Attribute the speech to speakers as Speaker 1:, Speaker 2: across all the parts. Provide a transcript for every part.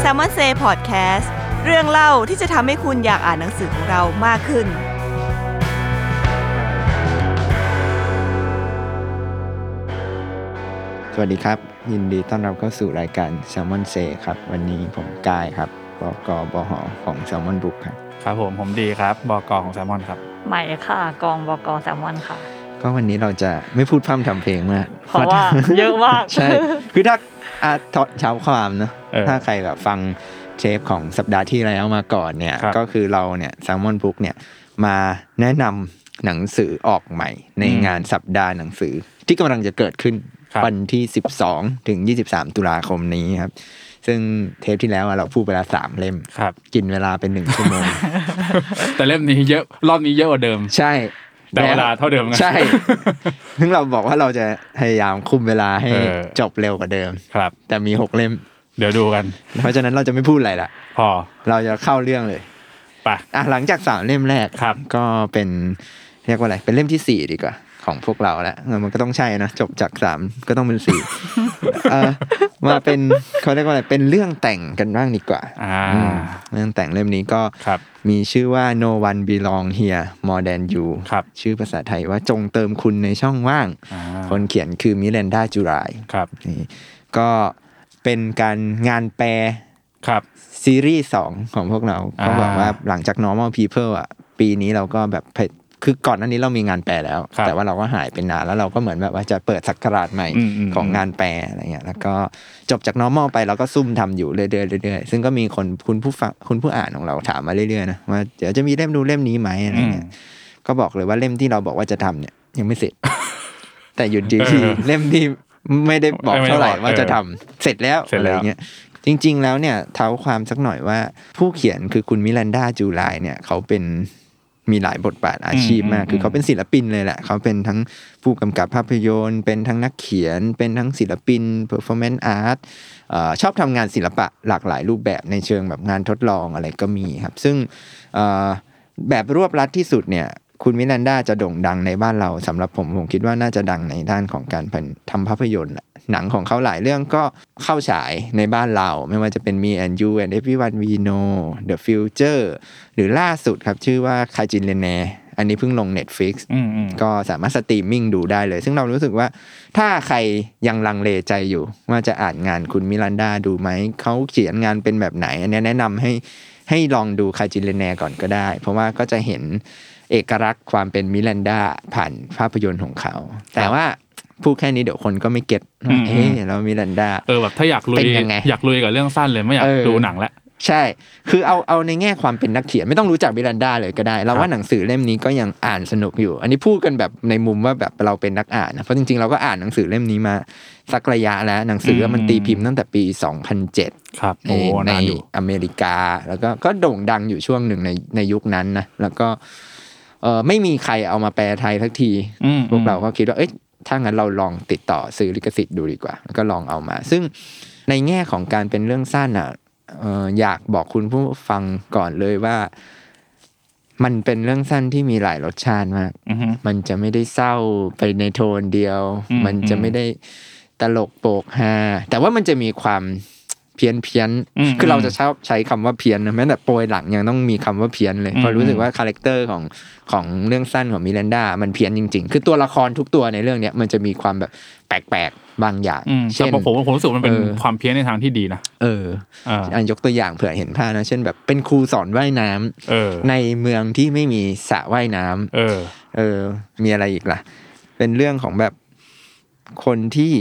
Speaker 1: s ซ l m o n Say Podcast เรื่องเล่าที่จะทำให้คุณอยากอ่านหนังสือของเรามากขึ้น
Speaker 2: สวัสดีครับ ยินดีต้อนรับเข้าสู่รายการ Salmon Say ครับ วันนี้ผมกายครับบกบหของ Salmon Book ครับ
Speaker 3: ครับผมผมดีครับบอกของแซมมอนครับ
Speaker 4: ใหม่ค่ะ กองบกแซลมอนค่ะ
Speaker 2: ก็วันนี้เราจะไม่พูดพร่ำทำเพลงมาก
Speaker 4: เพราะว่าเยอะมาก
Speaker 2: ใช่ คือถ้า อาเช้าความเนอะ
Speaker 3: เออ
Speaker 2: ถ้าใครแบบฟังเทปของสัปดาห์ที่แล้วมาก่อนเนี่ย
Speaker 3: ครับ
Speaker 2: ก็คือเราเนี่ย Salmon Book เนี่ยมาแนะนำหนังสือออกใหม่ ใน
Speaker 3: อืม
Speaker 2: งานสัปดาห์หนังสือ ที่กำลังจะเกิดขึ้น
Speaker 3: ครับ
Speaker 2: วันที่ 12 ถึง 23 ตุลาคมนี้ครับ ซึ่งเทปที่แล้วอะเราพูดไปแล้วสามเล่ม
Speaker 3: ครับ
Speaker 2: กินเวลาเป็นหนึ่งชั่วโมง
Speaker 3: แต่เล่มนี้เยอะ รอบนี้เยอะกว่าเดิม
Speaker 2: ใช่
Speaker 3: แต่เวลาเท่าเดิมไง
Speaker 2: ใช่ซึ่งเราบอกว่าเราจะพยายามคุมเวลาให้
Speaker 3: เออ
Speaker 2: จบเร็วกว่าเดิม
Speaker 3: ครับ
Speaker 2: แต่มีหกเล่ม
Speaker 3: เดี๋ยวดูกัน
Speaker 2: เพราะฉะนั้นเราจะไม่พูดอะไรละ
Speaker 3: พอ
Speaker 2: เราจะเข้าเรื่องเลย
Speaker 3: ไป
Speaker 2: อะหลังจากสามเล่มแรก
Speaker 3: ครับ
Speaker 2: ก็เป็นเรียกว่าอะไรเป็นเล่มที่สี่ดีกว่า ของพวกเราแล้วเออมันก็ต้องใช่นะจบจากสามก็ต้องเป็นสี่เออมาเป็นเขาเรียกว่าอะไรเป็นเรื่องแต่งกันบ้างดีกว่า
Speaker 3: อ่า
Speaker 2: อืมเรื่องแต่งเล่มนี้ก็
Speaker 3: ครับ
Speaker 2: มีชื่อว่า no one belong here more than you
Speaker 3: ครับ
Speaker 2: ชื่อภาษาไทยว่าจงเติมคุณในช่องว่าง
Speaker 3: อ่า
Speaker 2: คนเขียนคือมิเรนดาจูไร
Speaker 3: ครับ
Speaker 2: นี่ก็เป็นการงานแปล
Speaker 3: ครับ
Speaker 2: ซีรีส์สองของพวกเรา
Speaker 3: อ่า
Speaker 2: เขาบอกว่าหลังจาก normal people อะ ปีนี้เราก็แบบพย คือก่อนหน้านี้เรามีงานแปลแล้ว
Speaker 3: ครับ
Speaker 2: แต่ว่าเราก็หายไปนานแล้วเราก็เหมือนแบบว่าจะเปิดสักราชใหม่
Speaker 3: อืมอืม
Speaker 2: ของงานแปลอะไรเงี้ยแล้วก็จบจาก normal ไปเราก็ซุ่มทำอยู่เรื่อยๆเรื่อยๆซึ่งก็มีคนคุณผู้ฟังคุณผู้อ่านของเราถามมาเรื่อยๆนะว่าเดี๋ยวจะมีเล่มดูเล่มนี้ไหมอะไรเงี้ยก็บอกเลยว่าเล่มที่เราบอกว่าจะทำเนี่ย ยังไม่เสร็จ แต่หยุดดีที่เล่มที่ไม่ได้บอกเท่าไหร่ว่าจะทำเสร็จแล้ว
Speaker 3: เสร็จ
Speaker 2: อะไร
Speaker 3: แล้ว
Speaker 2: เงี้ยจริง ๆ แล้วเนี่ยเท้าความสักหน่อยว่า ผู้เขียนคือคุณมิลันดาจูไลเนี่ย เขาเป็น มีหลายบทบาทอาชีพมาก
Speaker 3: อืม
Speaker 2: คือเขาเป็นศิลปินเลยแหละ เขาเป็นทั้งผู้กำกับภาพยนตร์ เป็นทั้งนักเขียน เป็นทั้งศิลปิน performance art เอ่อชอบทำงานศิลปะหลากหลายรูปแบบในเชิงแบบงานทดลองอะไรก็มีครับ ซึ่งเอ่อแบบรวบรัดที่สุดเนี่ยคุณมิลันดาจะโด่งดังในบ้านเราสำหรับผมผมคิดว่าน่าจะดังในด้านของการทำภาพยนตร์แหละ หนังของเขาหลายเรื่องก็เข้าฉายในบ้านเรา ไม่ว่าจะเป็น Me and You and Everyone We Know The Future หรือล่าสุดครับชื่อว่า Kajillionaire อันนี้เพิ่งลง Netflix
Speaker 3: อืมอืม
Speaker 2: ก็สามารถสตรีมมิ่งดูได้เลย ซึ่งเรารู้สึกว่าถ้าใครยังลังเลใจอยู่ ว่าจะอ่านงานคุณมิแรนดาดูไหม เขาเขียนงานเป็นแบบไหน อันเนี้ยแนะนำให้ให้ลองดู Kajillionaire ก่อนก็ได้ เพราะว่าก็จะเห็นเอกลักษณ์ความเป็นมิแรนดาผ่านภาพยนตร์ของเขา แต่ว่า พูดแค่นี้เดี๋ยวคนก็ไม่เก็ตว่าเอ๊ะแล้วมิลันดา
Speaker 3: เออแบบถ้าอยากลุย
Speaker 2: เป็นยังไง
Speaker 3: อยากลุยกับเรื่องสั้นเลยไม่อยาก
Speaker 2: เออ
Speaker 3: ดูหนังแล้ว
Speaker 2: ใช่ คือเอาเอาในแง่ความเป็นนักเขียนไม่ต้องรู้จักมิรันดาเลยก็ได้ เราว่าหนังสือเล่มนี้ก็ยังอ่านสนุกอยู่ อันนี้พูดกันแบบในมุมว่าแบบเราเป็นนักอ่านนะ เพราะจริงๆ เราก็อ่านหนังสือเล่มนี้มาสักระยะแล้ว หนังสือมัน
Speaker 3: อืม
Speaker 2: ตีพิมพ์ตั้งแต่ปี 2007
Speaker 3: ครับ
Speaker 2: ใน
Speaker 3: โอ้
Speaker 2: ใน
Speaker 3: นานอยู่
Speaker 2: อเมริกา แล้วก็ก็โด่งดังอยู่ช่วงหนึ่งในในยุคนั้นนะ แล้วก็เออไม่มีใครเอามาแปลไทยสักที
Speaker 3: อืม
Speaker 2: พวกเราก็คิดว่า เอ้ย ถ้างั้นเราลองติดต่อซื้อลิขสิทธิ์ดูดีกว่า แล้วก็ลองเอามา ซึ่งในแง่ของการเป็นเรื่องสั้นอะเอ่ออยากบอกคุณผู้ฟังก่อนเลยว่า มันเป็นเรื่องสั้นที่มีหลายรสชาติมาก
Speaker 3: อือฮึ
Speaker 2: มันจะไม่ได้เศร้าไปในโทนเดียว
Speaker 3: อืม
Speaker 2: มันจะไม่ได้ตลกโปกฮาแต่ว่ามันจะมีความเพี้ยนเพี้ยนๆ
Speaker 3: อืม
Speaker 2: คือเราจะชอบใช้คำว่าเพี้ยนนะแม้แต่โปรยหลังยังต้องมีคำว่าเพี้ยนเลยเพราะรู้สึกว่าคาแรคเตอร์ของของเรื่องสั้นของมิเรนดามันเพี้ยนจริง ๆ คือตัวละครทุกตัวในเรื่องเนี้ยมันจะมีความแบบแปลกๆบางอย่าง
Speaker 3: อืมแต่
Speaker 2: เช่น
Speaker 3: ผมผมผมรู้สึกว่ามันเป็น
Speaker 2: เออ
Speaker 3: ความเพี้ยนในทางที่ดีนะ
Speaker 2: เออ
Speaker 3: อ่า
Speaker 2: อันยกตัวอย่างเผื่อเห็นภาพนะเช่นแบบเป็นครูสอนว่ายน้ำ
Speaker 3: เออ
Speaker 2: ในเมืองที่ไม่มีสระว่ายน้ำ
Speaker 3: เออ
Speaker 2: เออ มีอะไรอีกล่ะ เป็นเรื่องของแบบคนที่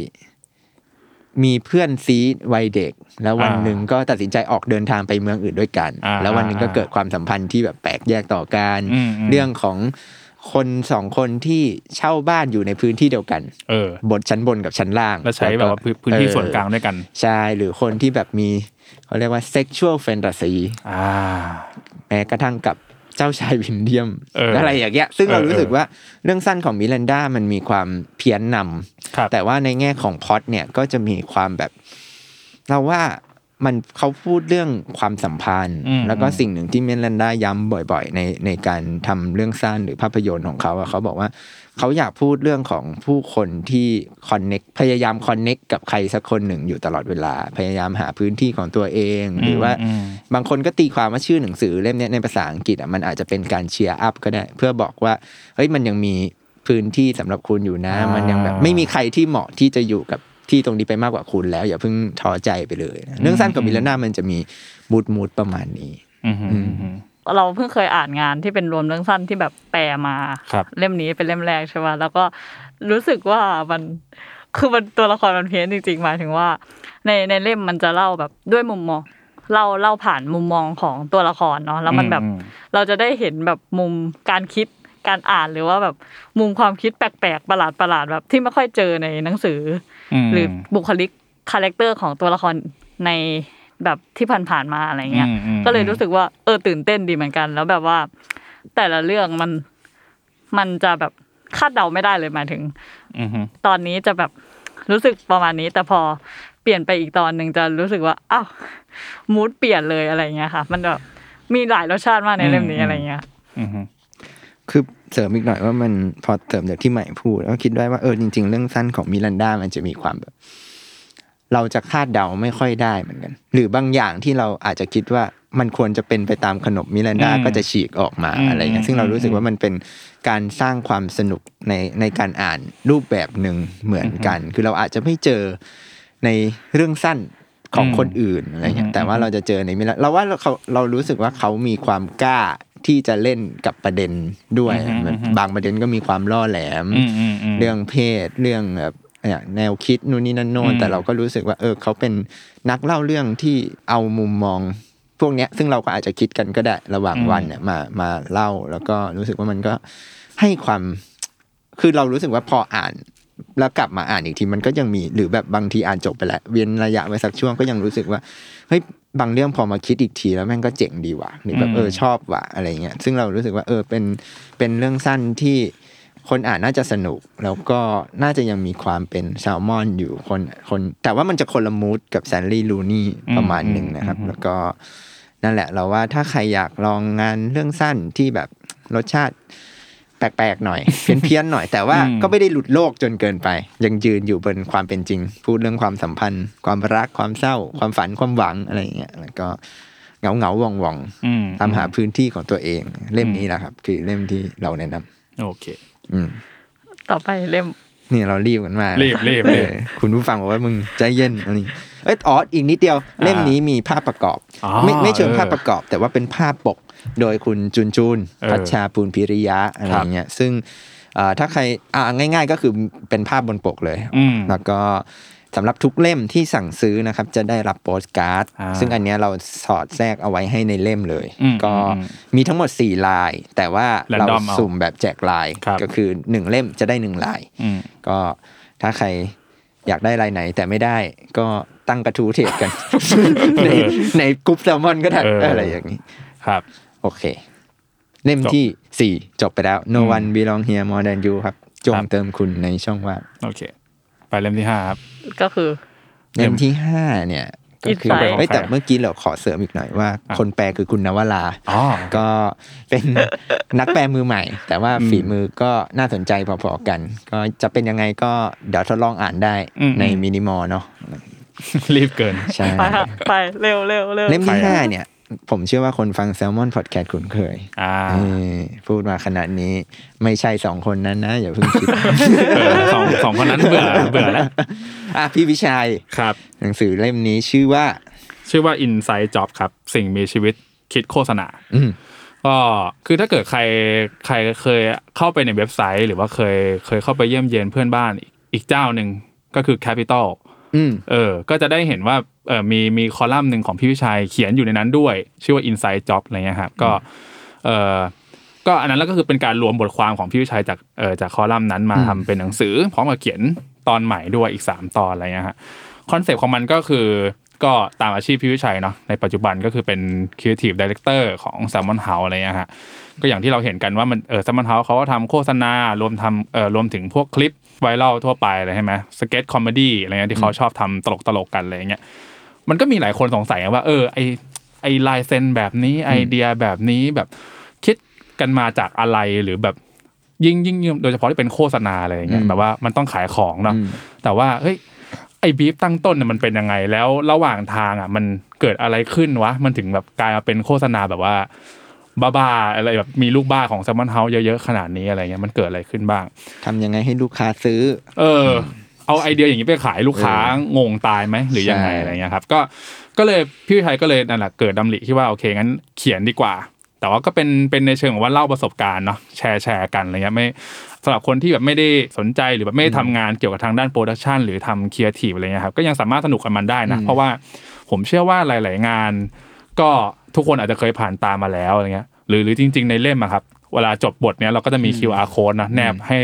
Speaker 2: มีเพื่อนซีวัยเด็ก แล้ววัน
Speaker 3: อ่า
Speaker 2: หนึ่งก็ตัดสินใจออกเดินทางไปเมืองอื่นด้วยกัน
Speaker 3: อ่า
Speaker 2: แล้ววันหนึ่งก็เกิดความสัมพันธ์ที่แบบแปลกแยกต่อกัน
Speaker 3: อืมอืม
Speaker 2: เรื่องของคนสองคนที่เช่าบ้านอยู่ในพื้นที่เดียวกัน
Speaker 3: เออ
Speaker 2: บนชั้นบนกับชั้นล่าง
Speaker 3: แล้วใช้แบบว่าพื้นพื้นที่ส่วนกลางด้วยกัน
Speaker 2: ใช่ หรือคนที่แบบมีเขาเรียกว่า sexual fantasy
Speaker 3: อ่า
Speaker 2: แม้กระทั่งกับเจ้าชายวินเดียม
Speaker 3: เอออ
Speaker 2: อะไรอย่างเงี้ย ซึ่งเรา
Speaker 3: เออ
Speaker 2: รู้สึกว่าเรื่องสั้นของมิลันดามันมีความเพี้ยนน
Speaker 3: ครับำ
Speaker 2: แต่ว่าในแง่ของพล็อดเนี่ยก็จะมีความแบบ เราว่ามันเขาพูดเรื่องความสัมพันธ์
Speaker 3: อืม
Speaker 2: แล้วก็สิ่งหนึ่งที่มิลันดาย้ำบ่อย ๆ ในในการทำเรื่องสั้นหรือภาพยนตร์ของเขาอะเขาบอกว่าเขาอยากพูดเรื่องของผู้คนที่ connect พยายาม connect กับใครสักคนหนึ่งอยู่ตลอดเวลา พยายามหาพื้นที่ของตัวเอง หรือว่า
Speaker 3: อืม
Speaker 2: บางคนก็ตีความว่าชื่อหนังสือเล่มเนี้ยในภาษาอังกฤษอะมันอาจจะเป็นการ cheer up ก็ได้ เพื่อบอกว่าเฮ้ยมันยังมีพื้นที่สำหรับคุณอยู่นะ
Speaker 3: อ่ามัน
Speaker 2: มันยังแบบไม่มีใครที่เหมาะที่จะอยู่กับ ที่ตรงนี้ไปมากกว่าคุณแล้ว อย่าเพิ่งท้อใจไปเลยนะเรื่องสั้นของมิแรนด้ามันจะมีมูดมูดประมาณนี้
Speaker 3: อืมอืมอืม
Speaker 4: เราเพิ่งเคยอ่านงานที่เป็นรวมเรื่องสั้นที่แบบแปลมา
Speaker 3: ครับ
Speaker 4: เล่มนี้เป็นเล่มแรกใช่ป่ะแล้วก็รู้สึกว่ามันคือมันตัวละครมันเพี้ยนจริงๆหมายถึงว่า ในในเล่มมันจะเล่าแบบด้วยมุมมองเล่าเล่าผ่านมุมมองของตัวละครเนาะแล้วมันแบบ
Speaker 3: อืม
Speaker 4: เราจะได้เห็นแบบมุมการคิดการอ่านหรือว่าแบบมุมความคิดแปลกๆประหลาดประหลาดๆแบบที่ไม่ค่อยเจอในหนังสืออ
Speaker 3: ม
Speaker 4: หรือบุคลิก character ของตัวละครในแบบที่ผ่านๆมาอะไรเงี้ย
Speaker 3: อืมอืม
Speaker 4: ก็เลยรู้สึกว่าเออตื่นเต้นดีเหมือนกัน แล้วแบบว่า แต่ละเรื่องมันมันจะแบบคาดเดาไม่ได้เลยหมายถึง
Speaker 3: อืมอืม
Speaker 4: ตอนนี้จะแบบรู้สึกประมาณนี้ แต่พอเปลี่ยนไปอีกตอนหนึ่งจะรู้สึกว่าอ้าว mood เปลี่ยนเลยอะไรเงี้ยค่ะ มันแบบมีหลายรสชาติมากในเล่มนี้อะไรเงี้ย
Speaker 3: อืมอืม
Speaker 2: คือ เสริมอีกหน่อยว่ามันพอเสริมจากที่ใหม่พูดแล้วคิดได้ว่าเออจริง ๆ เรื่องสั้นของมิลันดามันจะมีความแบบ เราจะคาดเดาไม่ค่อยได้เหมือนกัน หรือบางอย่างที่เราอาจจะคิดว่ามันควรจะเป็นไปตามขนบมิลันดา
Speaker 3: อืม
Speaker 2: ก็จะฉีกออกมา
Speaker 3: อืม
Speaker 2: อะไรเงี้ยซึ่งเรารู้สึกว่ามันเป็นการสร้างความสนุกในในการอ่านรูปแบบหนึ่งเหมือนกัน คือเราอาจจะไม่เจอในเรื่องสั้นของคนอื่นอะไรเงี้ยแต่ว่าเราจะเจอในมิลันเราว่าเราเรารู้สึกว่าเขามีความกล้า ที่จะเล่นกับประเด็นด้วย
Speaker 3: อืมอืมอืม
Speaker 2: บางประเด็นก็มีความล่อแหลม
Speaker 3: อืมอืมอืม
Speaker 2: เรื่องเพศเรื่องแบบเนี่ยแนวคิดนู่นนี่นั่นโน่น
Speaker 3: อืม
Speaker 2: แต่เราก็รู้สึกว่าเออเขาเป็นนักเล่าเรื่องที่เอามุมมองพวกเนี้ยซึ่งเราก็อาจจะคิดกันก็ได้ระหว่างวันเนี่ยมามาเล่าแล้วก็รู้สึกว่ามันก็ให้ความ คือเรารู้สึกว่าพออ่านแล้วกลับมาอ่านอีกทีมันก็ยังมีหรือแบบบางทีอ่านจบไปแล้วเวียนระยะไว้สักช่วงก็ยังรู้สึกว่าเฮ้ย บางเรื่องพอมาคิดอีกทีแล้วแม่งก็เจ๋งดีว่ะหรือแบบเออชอบว่ะอะไรเงี้ยซึ่งเรารู้สึกว่าเออเป็นเป็นเรื่องสั้นที่คนอ่านน่าจะสนุก แล้วก็น่าจะยังมีความเป็นแซลมอนอยู่คนคนแต่ว่ามันจะคนละมูดกับแซนลี่ลูนี่ประมาณหนึ่งนะครับ แล้วก็นั่นแหละเราว่าถ้าใครอยากลองงานเรื่องสั้นที่แบบรสชาติ แปลกๆหน่อย เพี้ยนๆหน่อยแต่ว่า
Speaker 3: อืม
Speaker 2: ก็ไม่ได้หลุดโลกจนเกินไป ยังยืนอยู่บนความเป็นจริง พูดเรื่องความสัมพันธ์ ความรักความเศร้า ความฝันความหวังอะไรอย่างเงี้ยแล้วก็เหงาเหงาๆวองวองๆ
Speaker 3: อืม
Speaker 2: ตามหาพื้นที่ของตัวเอง เล่มนี้แหละครับ คือเล่มที่เราแนะนำ
Speaker 3: โอเค
Speaker 2: อืม
Speaker 4: ต่อไปเล่ม
Speaker 2: นี่เรารีบกันมาก
Speaker 3: รีบรีบ
Speaker 2: เอ
Speaker 3: รีบ
Speaker 2: อคุณผู้ฟังบอกว่ามึงใจเย็นอะไรเอ้ยอ๋ออีกนิดเดียว เล่มนี้มีภาพประกอบ
Speaker 3: อ๋อ
Speaker 2: ไม่ไม่เชิง
Speaker 3: เออ
Speaker 2: ภาพประกอบ แต่ว่าเป็นภาพปก โดยคุณจุนจูน
Speaker 3: เออ
Speaker 2: พัชชาปูนพิริยะอะไรอย่างเงี้ยซึ่งเอ่อถ้าใครอ่าง่าย ๆ ก็คือเป็นภาพบนปกเลย
Speaker 3: อืม
Speaker 2: แล้วก็สำหรับทุกเล่มที่สั่งซื้อนะครับ จะได้รับโปสการ์ด
Speaker 3: อ่า
Speaker 2: ซึ่งอันเนี้ยเราสอดแทรกเอาไว้ให้ในเล่มเลย
Speaker 3: อืม
Speaker 2: ก็
Speaker 3: อืม
Speaker 2: มีทั้งหมด 4 ลาย แต่ว่าเรา
Speaker 3: random เอา
Speaker 2: สุ่มแบบแจกลาย
Speaker 3: ครับ
Speaker 2: ก็คือ 1 เล่มจะได้ 1 ลาย
Speaker 3: อืม
Speaker 2: ก็ถ้าใครอยากได้ลายไหนแต่ไม่ได้ก็ตั้งกระทู้ trade กัน ในในกรุ๊ปแซลมอนก็ได้
Speaker 3: เอออ
Speaker 2: อะไรอย่างนี้
Speaker 3: ครับ
Speaker 2: โอเค เล่ม
Speaker 3: จบ
Speaker 2: ที่4จบไปแล้ว No
Speaker 3: อืม
Speaker 2: one belong here more than you ครับ จง
Speaker 3: ครับ
Speaker 2: เติมคุณในช่องว่าง
Speaker 3: โอเค ไปเล่มที่ห้าครับ
Speaker 4: ก็คือ
Speaker 2: เล่มที่ห้าเนี่ยก็คือ
Speaker 4: Insight
Speaker 2: เอ้ยแต่เมื่อกี้เราขอเสริมอีกหน่อยว่า
Speaker 3: อะ
Speaker 2: คนแปลคือคุณนวรา
Speaker 3: อ๋อ
Speaker 2: ก็เป็นนักแปลมือใหม่ แต่ว่า
Speaker 3: อืม
Speaker 2: ฝีมือก็น่าสนใจพอๆกัน ก็จะเป็นยังไงก็เดี๋ยวทดลองอ่านได้
Speaker 3: อืม
Speaker 2: ในมินิมอลเนาะ
Speaker 3: รีบเกิน
Speaker 2: ใช่
Speaker 4: ไปค่ะไปเร็วเร็วเร็ว
Speaker 2: เล่มที่
Speaker 3: ใครอะ
Speaker 2: ห้าเนี่ย ผมเชื่อว่าคนฟังแซลมอนพอดแคสต์คุ้นเคย
Speaker 3: อ่า
Speaker 2: เออพูดมาขนาดนี้ไม่ใช่สองคนนั้นนะอย่าเพิ่งคิด
Speaker 3: เออสองสองคนนั้นเบื่อเบื่อแล้ว
Speaker 2: อะพี่วิชัย
Speaker 3: ครับ
Speaker 2: หนังสือเล่มนี้ชื่อว่า
Speaker 3: ชื่อว่า Inside Job ครับ สิ่งมีชีวิตคิดโฆษณา
Speaker 2: อืม
Speaker 3: ก็คือถ้าเกิดใครใครเคยเข้าไปในเว็บไซต์ หรือว่าเคยเคยเข้าไปเยี่ยมเยียนเพื่อนบ้านอีกอีกเจ้าหนึ่งก็คือ Capital
Speaker 2: อืม
Speaker 3: เออ ก็จะได้เห็นว่าเออมีมีคอลัมน์หนึ่งของพี่วิชัยเขียนอยู่ในนั้นด้วย ชื่อว่า Inside Job อะไรเงี้ยครับก็เออก็อันนั้นแล้วก็คือเป็นการรวมบทความของพี่วิชัยจากเออจากคอลัมน์นั้นมา
Speaker 2: อืม
Speaker 3: ทำเป็นหนังสือพร้อมกับเขียนตอนใหม่ด้วยอีก 3 ตอนอะไรเงี้ยฮะคอนเซปต์ของมันก็คือก็ตามอาชีพพี่วิชัยเนาะในปัจจุบันก็คือเป็น Creative Director ของ Salmon House อะไรเงี้ยฮะก็อย่างที่เราเห็นกันว่ามันเออ Salmon House เขาก็ทำโฆษณารวมทำเออรวมถึงพวกคลิป viral ทั่วไปเลยใช่ไหม sketch comedy อะไรเงี้ยที่เขาชอบทำตลกตลกๆกันอะไรเงี้ยมันก็มีหลายคนสงสัยว่า เออไอไอลายเซ็นแบบนี้ไอเดียแบบนี้แบบคิดกันมาจากอะไรหรือแบบยิ่งยิ่งยิ่งโดยเฉพาะที่เป็นโฆษณาอะไรอย่างเงี้ย
Speaker 2: อืม
Speaker 3: แบบว่ามันต้องขายของเนาะ
Speaker 2: อืม
Speaker 3: แต่ว่าเฮ้ยไอ้บีฟตั้งต้นน่ะมันเป็นยังไงแล้วระหว่างทางอะ มันเกิดอะไรขึ้นวะมันถึงแบบกลายมาเป็นโฆษณาแบบว่า บ้าๆอะไรแบบมีลูกบ้าของ Salmon House เยอะๆขนาดนี้อะไรเงี้ยมันเกิดอะไรขึ้นบ้าง
Speaker 2: ทำยังไงให้ลูกค้าซื้อ
Speaker 3: เออ เอาไอเดียอย่างนี้ไปขายลูกค้างงตายไหมหรือยังไง
Speaker 2: ใช่
Speaker 3: อะไรเงี้ยครับ ก็ก็เลยพี่วิชัยก็เลยนั่นแหละเกิดดำริที่ว่าโอเคงั้นเขียนดีกว่า แต่ว่าก็เป็นเป็นในเชิงของว่าเล่าประสบการณ์เนาะแชร์แชร์กันอะไรเงี้ยไม่สำหรับคนที่แบบไม่ได้สนใจหรือแบบไม่ได้ทำงานเกี่ยวกับทางด้าน production หรือทำครีเอทีฟอะไรเงี้ยครับก็ยังสามารถสนุกกับมันได้นะ เพราะว่าผมเชื่อว่าหลาย ๆ งานก็ ทุกคนอาจจะเคยผ่านตามมาแล้วอะไรเงี้ยหรือหรือจริง ๆ ในเล่มอะครับ เวลาจบบทเนี้ยเราก็จะมี QR code นะแนบให้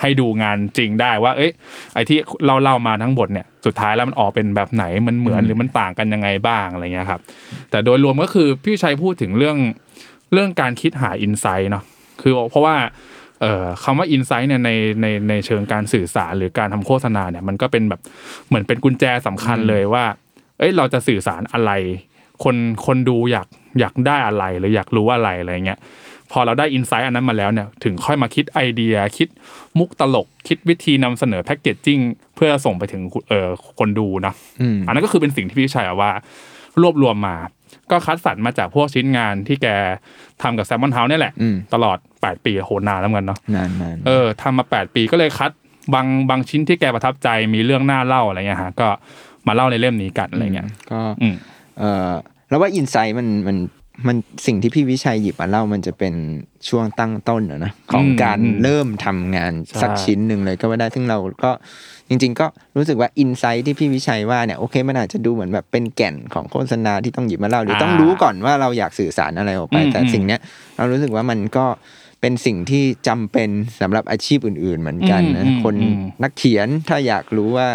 Speaker 3: ให้ดูงานจริงได้ว่า เอ้ยไอที่เราเล่ามาทั้งบทเนี่ยสุดท้ายแล้วมันออกเป็นแบบไหนมันเหมือนหรือมันต่างกันยังไงบ้างอะไรเงี้ยครับ แต่โดยรวมก็คือพี่ชัยพูดถึงเรื่องเรื่องการคิดหาอินไซต์เนาะคือเพราะว่าเอ่อคำว่าอินไซต์เนี่ยในในในเชิงการสื่อสารหรือการทำโฆษณาเนี่ยมันก็เป็นแบบเหมือนเป็นกุญแจสำคัญเลยว่า เอ้ยเราจะสื่อสารอะไร คนคนดูอยากอยากได้อะไรหรืออยากรู้อะไรอะไรเงี้ยพอเราได้ insight อันนั้นมาแล้วเนี่ยถึงค่อยมาคิดไอเดียคิดมุกตลก คิดวิธีนำเสนอ packaging เพื่อส่งไปถึงเอ่อคนดูเนาะ
Speaker 2: อืม
Speaker 3: อันนั้นก็คือเป็นสิ่งที่พี่วิชัยอะว่ารวบรวมมา ก็คัดสรรมาจากพวกชิ้นงานที่แกทำกับ Salmon House เนี่ยแหละ
Speaker 2: อืม
Speaker 3: ตลอด 8 ปีโหนานแล้วเหมือนกันเนาะ
Speaker 2: นานนาน
Speaker 3: เออทำมา 8 ปีก็เลยคัดบางบางชิ้นที่แกประทับใจมีเรื่องน่าเล่าอะไรเงี้ยฮะก็มาเล่าในเล่มนี้กันอะไรเงี้ย
Speaker 2: ก็
Speaker 3: อืม
Speaker 2: เออแล้วว่าอินไซต์มันมันมันสิ่งที่พี่วิชัยหยิบมาเล่ามันจะเป็นช่วงตั้งต้นอะนะของ
Speaker 3: อืม
Speaker 2: การ
Speaker 3: อืม
Speaker 2: เริ่มทำงาน
Speaker 3: ใช่
Speaker 2: สักชิ้นหนึ่งเลยก็ว่าได้ซึ่งเราก็จริง ๆ ก็รู้สึกว่าอินไซต์ที่พี่วิชัยว่าเนี่ยโอเคมันอาจจะดูเหมือนแบบเป็นแก่นของโฆษณาที่ต้องหยิบมาเล่าหรือต้องรู้ก่อนว่าเราอยากสื่อสารอะไรออกไป แต่สิ่งเนี้ยเรารู้สึกว่ามันก็เป็นสิ่งที่จำเป็นสำหรับอาชีพอื่น ๆ เหมือนกันนะ
Speaker 3: อืม
Speaker 2: คน
Speaker 3: อืม
Speaker 2: นักเขียนถ้าอยากรู้ว่า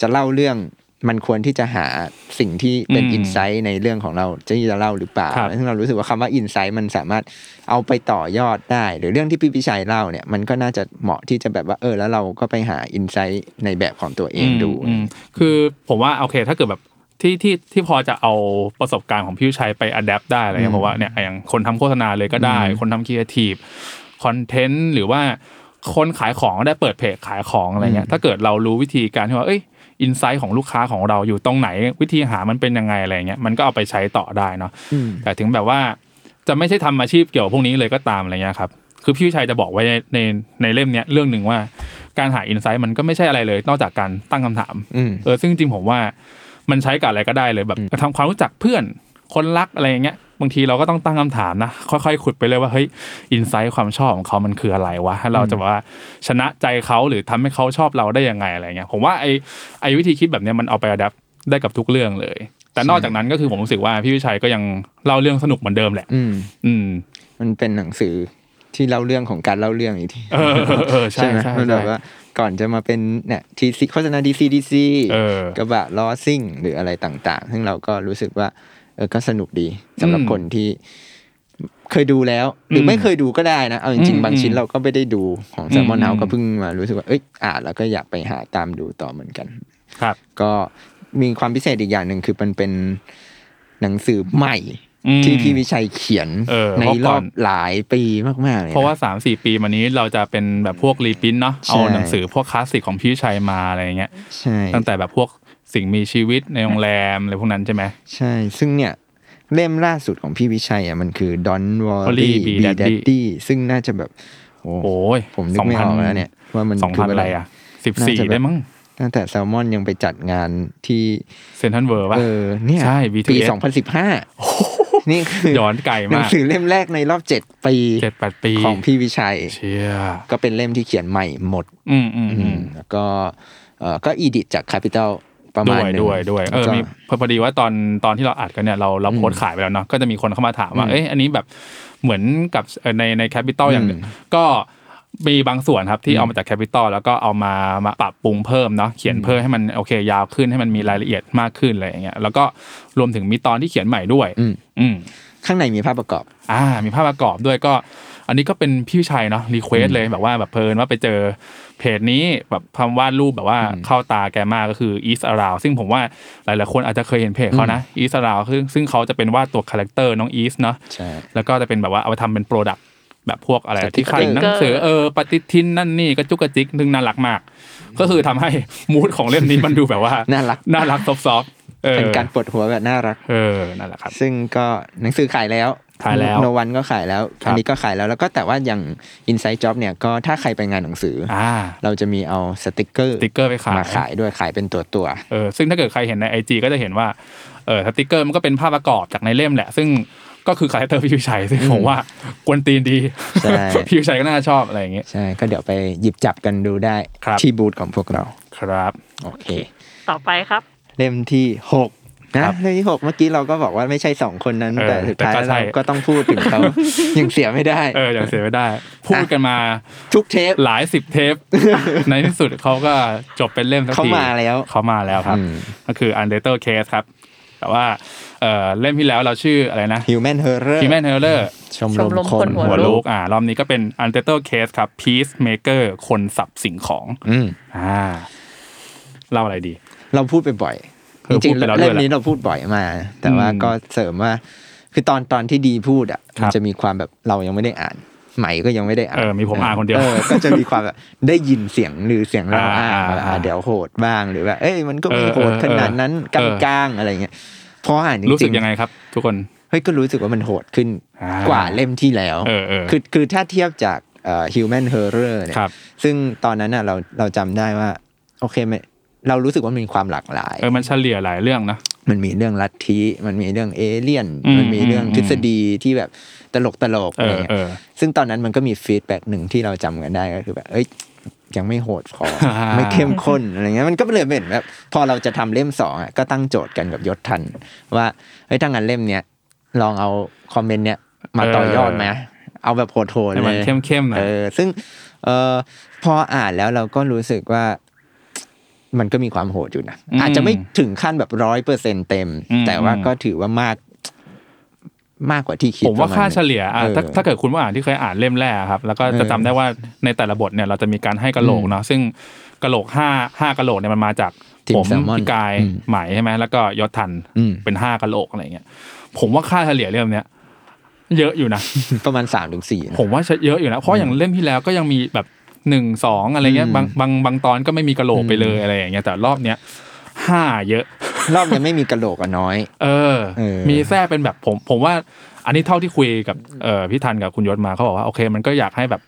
Speaker 2: จะเล่าเรื่อง มันควรที่จะหาสิ่งที่เป็น
Speaker 3: อืม
Speaker 2: insight ในเรื่องของเราจะจะเล่าหรือเปล่า
Speaker 3: ครับ
Speaker 2: ซึ่งเรารู้สึกว่าคำว่า insight มันสามารถเอาไปต่อยอดได้ หรือเรื่องที่พี่วิชัยเล่าเนี่ยมันก็น่าจะเหมาะที่จะแบบว่าเออ แล้วเราก็ไปหา insight ในแบบของตัวเองดู
Speaker 3: อืมคือผมว่าโอเคถ้าเกิดแบบที่ที่ที่พอจะเอาประสบการณ์ของพี่วิชัยไป adapt ได้อะไรเงี้ยเพราะว่าเนี่ยอย่างคนทำโฆษณาเลยก็ได้
Speaker 2: อืม
Speaker 3: คนทำครีเอทีฟคอนเทนต์หรือว่าคนขายของก็ได้เปิดเพจขายของอะไรเงี้ยถ้าเกิดเรารู้วิธีการที่ว่าเอ้ย อินไซต์ของลูกค้าของเราอยู่ตรงไหน วิธีหามันเป็นยังไงอะไรเงี้ยมันก็เอาไปใช้ต่อได้เนาะ
Speaker 2: อืม
Speaker 3: แต่ถึงแบบว่าจะไม่ใช่ทำอาชีพเกี่ยวกับพวกนี้เลยก็ตามอะไรเงี้ยครับคือพี่วิชัยจะบอกไว้ในในในเล่มเนี้ยเรื่องหนึ่งว่าการหาอินไซต์มันก็ไม่ใช่อะไรเลย นอกจากการตั้งคำถาม
Speaker 2: อืม
Speaker 3: เออซึ่งจริงๆผมว่ามันใช้กับอะไรก็ได้เลยแบบทำความรู้จักเพื่อนคนรักอะไรอย่างเงี้ย บางทีเราก็ต้องตั้งคำถามนะค่อยๆขุดไปเลยว่าเฮ้ย insight ความชอบของเขามันคืออะไรวะให้เราจะว่าชนะใจเขาหรือทำให้เขาชอบเราได้ยังไงอะไรเงี้ยผมว่าไอไอวิธีคิดแบบเนี้ยมันเอาไปอัดแได้กับทุกเรื่องเลย แต่นอกจากนั้นก็คือผมรู้สึกว่าพี่วิชัยก็ยังเล่าเรื่องสนุกเหมือนเดิมแหละ
Speaker 2: อืม
Speaker 3: อืม
Speaker 2: มันเป็นหนังสือที่เล่าเรื่องของการเล่าเรื่องอีกที
Speaker 3: เออเออเออใช่
Speaker 2: ไหม
Speaker 3: ใช่
Speaker 2: มันแบบ
Speaker 3: ใช่
Speaker 2: ว่าก่อนจะมาเป็นเนี่ยทีซีโฆษณาดีซีดีซี
Speaker 3: เออ
Speaker 2: กระบะล้อซิ่งหรืออะไรต่าง ๆ ซึ่งเราก็รู้สึกว่าเออก็สนุกดีสำหรับ
Speaker 3: อืม
Speaker 2: คนที่เคยดูแล้ว หรืออ
Speaker 3: ม
Speaker 2: ไม่เคยดูก็ได้นะ เอาจ
Speaker 3: อื
Speaker 2: ริง
Speaker 3: ม
Speaker 2: ๆบางชิ้น
Speaker 3: อืม
Speaker 2: เราก็ไม่ได้ดูของแซมมอน
Speaker 3: อืม
Speaker 2: เฮาก็เพิ่งมารู้สึกว่าเอ้ยอ่านแล้วก็อยากไปหาตามดูต่อเหมือนกัน
Speaker 3: ครับ
Speaker 2: ก็มีความพิเศษอีกอย่างหนึ่งคือมันเป็นหนังสือใหม่
Speaker 3: อืม
Speaker 2: ที่พี่วิชัยเขียน
Speaker 3: เออ
Speaker 2: ใน
Speaker 3: เพราะ
Speaker 2: ร
Speaker 3: ก่
Speaker 2: อ
Speaker 3: อน
Speaker 2: บหลายปีมากๆเลยน
Speaker 3: เพราะว่าสามสี่ปีมานี้เราจะเป็นแบบพวกรีพินเนาะ
Speaker 2: ใช่
Speaker 3: เอาหนังสือพวกคลาสสิกของพี่ชัยมาอะไรอย่างเงี้ย
Speaker 2: ใช่
Speaker 3: ตั้งแต่แบบพวก สิ่งมีชีวิตในโรงแรมอะไรพวกนั้นใช่ไหม
Speaker 2: ใช่ ซึ่งเนี่ยเล่มล่าสุดของพี่วิชัยอะมันคือ Don Worry
Speaker 3: Worry Be
Speaker 2: Be
Speaker 3: Daddy
Speaker 2: Daddy ซึ่งน่าจะแบบโอ้
Speaker 3: โอ้ย
Speaker 2: ผมนึกไม่ออกแล้วเนี่ย ว่ามัน
Speaker 3: สอง
Speaker 2: คื
Speaker 3: พัน
Speaker 2: อ
Speaker 3: อะไรอะสิบสี่
Speaker 2: น่าจะแบบ
Speaker 3: ได้มั้ง
Speaker 2: ตั้งแต่แซลมอนยังไปจัดงานที่
Speaker 3: เซนทันเวอร์ป่ะ
Speaker 2: เออเนี่ย
Speaker 3: ใช่
Speaker 2: ปี
Speaker 3: B2S
Speaker 2: 2015นี่คือ
Speaker 3: ย้อนไกล
Speaker 2: หนั
Speaker 3: มางก
Speaker 2: สือเล่มแรกในรอบเจ็ดปี
Speaker 3: เจ็ดแปดปี
Speaker 2: ของพี่วิชัย
Speaker 3: เชีย
Speaker 2: ก็เป็นเล่มที่เขียนใหม่หมด
Speaker 3: อืมอืม
Speaker 2: อืม
Speaker 3: อื
Speaker 2: มแล้วก็เอ่อก็อีดิทจากค a ปิตอล ประ
Speaker 3: ด้
Speaker 2: มาณ
Speaker 3: วย
Speaker 2: หนึง
Speaker 3: ด้วยด้วยเออ
Speaker 2: แล้วก็
Speaker 3: มีพอพอดีว่าตอนตอนที่เราอัดกันเนี่ยเราเราโพสต์ขายไปแล้วเนาะก็จะมีคนเข้ามาถามว่า
Speaker 2: อืม
Speaker 3: เอ้ยอันนี้แบบเหมือนกับเอ่อในใน Capital อย่าง
Speaker 2: อืม
Speaker 3: ก็มีบางส่วนครับที่
Speaker 2: อืม
Speaker 3: เอามาจาก Capital แล้วก็เอามามาปรับปรุงเพิ่มเนาะเขียนเพิ่มให้มันโอเค ยาวขึ้นให้มันมีรายละเอียดมากขึ้นอะไรอย่างเงี้ยแล้วก็รวมถึงมีตอนที่เขียนใหม่ด้วย
Speaker 2: อืม
Speaker 3: อืม
Speaker 2: ข้างในมีภาพประกอบ
Speaker 3: อ่า มีภาพประกอบด้วยก็ อันนี้ก็เป็นพี่วิชัยเนาะ request เลยแบบว่าแบบเผอิญว่าไปเจอ เพจนี้แบบเขาวาดรูปแบบว่าเข้าตาแกมากก็คือ East Around ซึ่งผมว่าหลายๆคนอาจจะเคยเห็นเพจเขานะ East Around ซึ่งซึ่งเขาจะเป็นวาดตัว character น้อง East เนาะ
Speaker 2: ใช่
Speaker 3: แล้วก็จะเป็นแบบว่าเอาไปทำเป็น product แบบพวกอะไร
Speaker 2: สติ๊กเกอร์
Speaker 3: ขายหนังสือเออปฏิทินนั่นนี่กระจุกกระจิกนึงน่ารักมาก ก็คือทำให้ mood ของเล่มนี้มันดูแบบว่า
Speaker 2: น่ารัก
Speaker 3: น่ารักซอฟต์ๆ เออ
Speaker 2: เป็นการปวดหัวแบบน่ารัก
Speaker 3: เออนั่นแหละครับ
Speaker 2: ซึ่งก็หนังสือขายแล้ว
Speaker 3: ขายแล้ว
Speaker 2: No One ก็ขายแล้ว
Speaker 3: ครับ
Speaker 2: อันนี้ก็ขายแล้วแล้วก็แต่ว่าอย่าง Inside Job เนี่ยก็ถ้าใครไปงานหนังสืออ่าเราจะมีเอาสติกเกอร์
Speaker 3: สติ๊กเกอร์ไปขาย
Speaker 2: มาขายด้วยขายเป็นตัวตัว
Speaker 3: เออซึ่งถ้าเกิดใครเห็นใน IG ก็จะเห็นว่าเออสติกเกอร์มันก็เป็นภาพประกอบจากในเล่มแหละ ซึ่งก็คือ character พี่วิชัยซึ่งผมว่ากวนตีนดี
Speaker 2: ใช่
Speaker 3: พี่วิชัยก็น่าจะชอบอะไรอย่างเงี้ย
Speaker 2: ใช่ก็เดี๋ยวไปหยิบจับกันดูได้
Speaker 3: ครับ
Speaker 2: ที่บูธของพวกเรา
Speaker 3: ครับ
Speaker 2: โอเค
Speaker 4: ต่อไปครับ
Speaker 2: เล่มที่หกนะครับเล่มที่หกเมื่อกี้เราก็บอกว่าไม่ใช่สองคนนั้น
Speaker 3: เออ
Speaker 2: แต่สุดท้าย
Speaker 3: แต่ก็ใช่
Speaker 2: เราก็ต้องพูดถึงเขายังเสียไม่ได้
Speaker 3: เอออย่างเสียไม่ได้ พูดกันมา
Speaker 2: ทุกเทป
Speaker 3: หลายสิบเทป ในที่สุดเขาก็จบเป็นเล่มสักที
Speaker 2: เขามาแล้ว
Speaker 3: เขามาแล้วครับ
Speaker 2: อืม
Speaker 3: ก็คือ u n d e r t a l e Case ครับ แต่ว่าเออเล่มที่แล้วเราชื่ออะไรนะ
Speaker 2: Human Horror
Speaker 3: Human Horror
Speaker 2: ชม
Speaker 4: ช
Speaker 2: ร
Speaker 4: ม
Speaker 2: ม
Speaker 4: รม
Speaker 2: ค
Speaker 4: คนนหั
Speaker 3: หัว
Speaker 4: ว
Speaker 3: ลูกอ่ารอบนี้ก็เป็น u n d e r t a l e Case ครับ Peacemaker คนสับสิ่งของ
Speaker 2: อืม
Speaker 3: อ่าเล่าอะไรดี
Speaker 2: เราพูดไปบ่อย
Speaker 3: เอ
Speaker 2: จ
Speaker 3: อ
Speaker 2: ริง
Speaker 3: พูดไปแล้ว
Speaker 2: ๆ
Speaker 3: ด้วย
Speaker 2: เล่มนี้เราพูดบ่อยมา แต่ว่า
Speaker 3: อืม
Speaker 2: ก็เสริมว่า คือตอนตอนที่ดีพูดอะ
Speaker 3: ครับ
Speaker 2: มันจะมีความแบบเรายังไม่ได้อ่านใหม่ก็ยังไม่ได้อ่าน
Speaker 3: เออมีผมอ่านคนเดียว
Speaker 2: ออก็จะมีความแบบได้ยินเสียงหรือเสียงเรา
Speaker 3: อ่า
Speaker 2: อ่าน
Speaker 3: อ่า
Speaker 2: ว่าอ่าเดี๋ยวโหดบ้างหรือว่าเอ้ยมันก็มี
Speaker 3: เออ
Speaker 2: โหดขนาดนั้น
Speaker 3: เออ
Speaker 2: กลางๆอะไรเงี้ยพออ่านจริงๆ
Speaker 3: รู้สึกยังไงครับ ทุกคน
Speaker 2: เฮ้ยก็รู้สึกว่ามันโหดขึ้น
Speaker 3: อ่าก
Speaker 2: ว่าเล่มที่แล้ว
Speaker 3: เออเออ
Speaker 2: คือคือถ้าเทียบจากเอ่อ human horror เนี่ย
Speaker 3: ครับ
Speaker 2: ซึ่งตอนนั้นน่ะเราเราจำได้ว่า โอเคไม่ เรารู้สึกว่ามันมีความหลากหลาย
Speaker 3: เออมันเฉลี่ยหลายเรื่องนะ
Speaker 2: มันมีเรื่องลัทธิมันมีเรื่องเอเลี่ยน
Speaker 3: อืม
Speaker 2: มันมีเรื่อง
Speaker 3: อืม
Speaker 2: ทฤษฎีที่แบบตลกตลกๆ
Speaker 3: เอ
Speaker 2: อะไร
Speaker 3: อ
Speaker 2: เงี้ย
Speaker 3: เออ
Speaker 2: ซึ่งตอนนั้นมันก็มีฟีดแบ็กหนึ่งที่เราจำกันได้ก็คือแบบเอ้ยยังไม่โหดพอ
Speaker 3: อ่า
Speaker 2: ไม่เข้มข้นอะไรเงี้ยมันก็เลยเป็นแบบพอเราจะทำเล่มสองอะก็ตั้งโจทย์กันกับยศทัน ว่าเฮ้ยถ้างั้นเล่มเนี้ยลองเอาคอมเมนต์เนี้ยมาต่อยอดไหมเอาแบบโหดๆ
Speaker 3: ให้
Speaker 2: เล
Speaker 3: มัน
Speaker 2: ย
Speaker 3: เข้มๆหน่อย
Speaker 2: เออซึ่งเออพออ่านแล้วเราก็รู้สึกว่า มันก็มีความโหดอยู่นะ
Speaker 3: อืม
Speaker 2: อาจจะไม่ถึงขั้นแบบร้อยเปอร์เซ็นเต็ม
Speaker 3: อืม
Speaker 2: แต่ว่า
Speaker 3: อืม
Speaker 2: ก็ถือว่ามากมากกว่าที่คิด
Speaker 3: ผมว่า
Speaker 2: ประณ
Speaker 3: ค่า
Speaker 2: นึง
Speaker 3: เฉลี่ยอะ
Speaker 2: เออ
Speaker 3: ถ้าถ้าเกิดคุณว่าอ่านที่เคยอ่านเล่มแรกครับ แล้วก็จะ
Speaker 2: เออ
Speaker 3: จำได้ว่าในแต่ละบทเนี่ยเราจะมีการให้กะโหลกเนาะซึ่งกะโหลกห้าห้ากะโหลกเนี่ยมันมาจาก
Speaker 2: ทีม
Speaker 3: ผม
Speaker 2: แซลมอน
Speaker 3: พี่กาย
Speaker 2: อืม
Speaker 3: ไหมใช่ไหมแล้วก็ยศทัน
Speaker 2: อืม
Speaker 3: เป็นห้ากะโหลกอะไรเงี้ยผมว่าค่าเฉลี่ยเล่มเนี้ยเยอะอยู่นะ
Speaker 2: ประมาณสามถึงสี่
Speaker 3: ผมว่าเยอะอยู่นะ เพราะอย่างเล่มที่แล้วก็ยังมีแบบ หนึ่งสองอะไรเงี้ย
Speaker 2: อืม
Speaker 3: บางบางบางตอนก็ไม่มีกะโหลกไปเลยอะไรอย่างเงี้ยแต่รอบเนี้ยห้าเยอะ
Speaker 2: รอบนี้ไม่มีกระโหลกอะน้อย
Speaker 3: เออ
Speaker 2: เออ
Speaker 3: มีแทรกเป็นแบบผม ผมว่า อันนี้เท่าที่คุยกับเอ่อพี่ทันกับคุณยศมาเขาบอกว่าโอเค มันก็อยากให้แบบ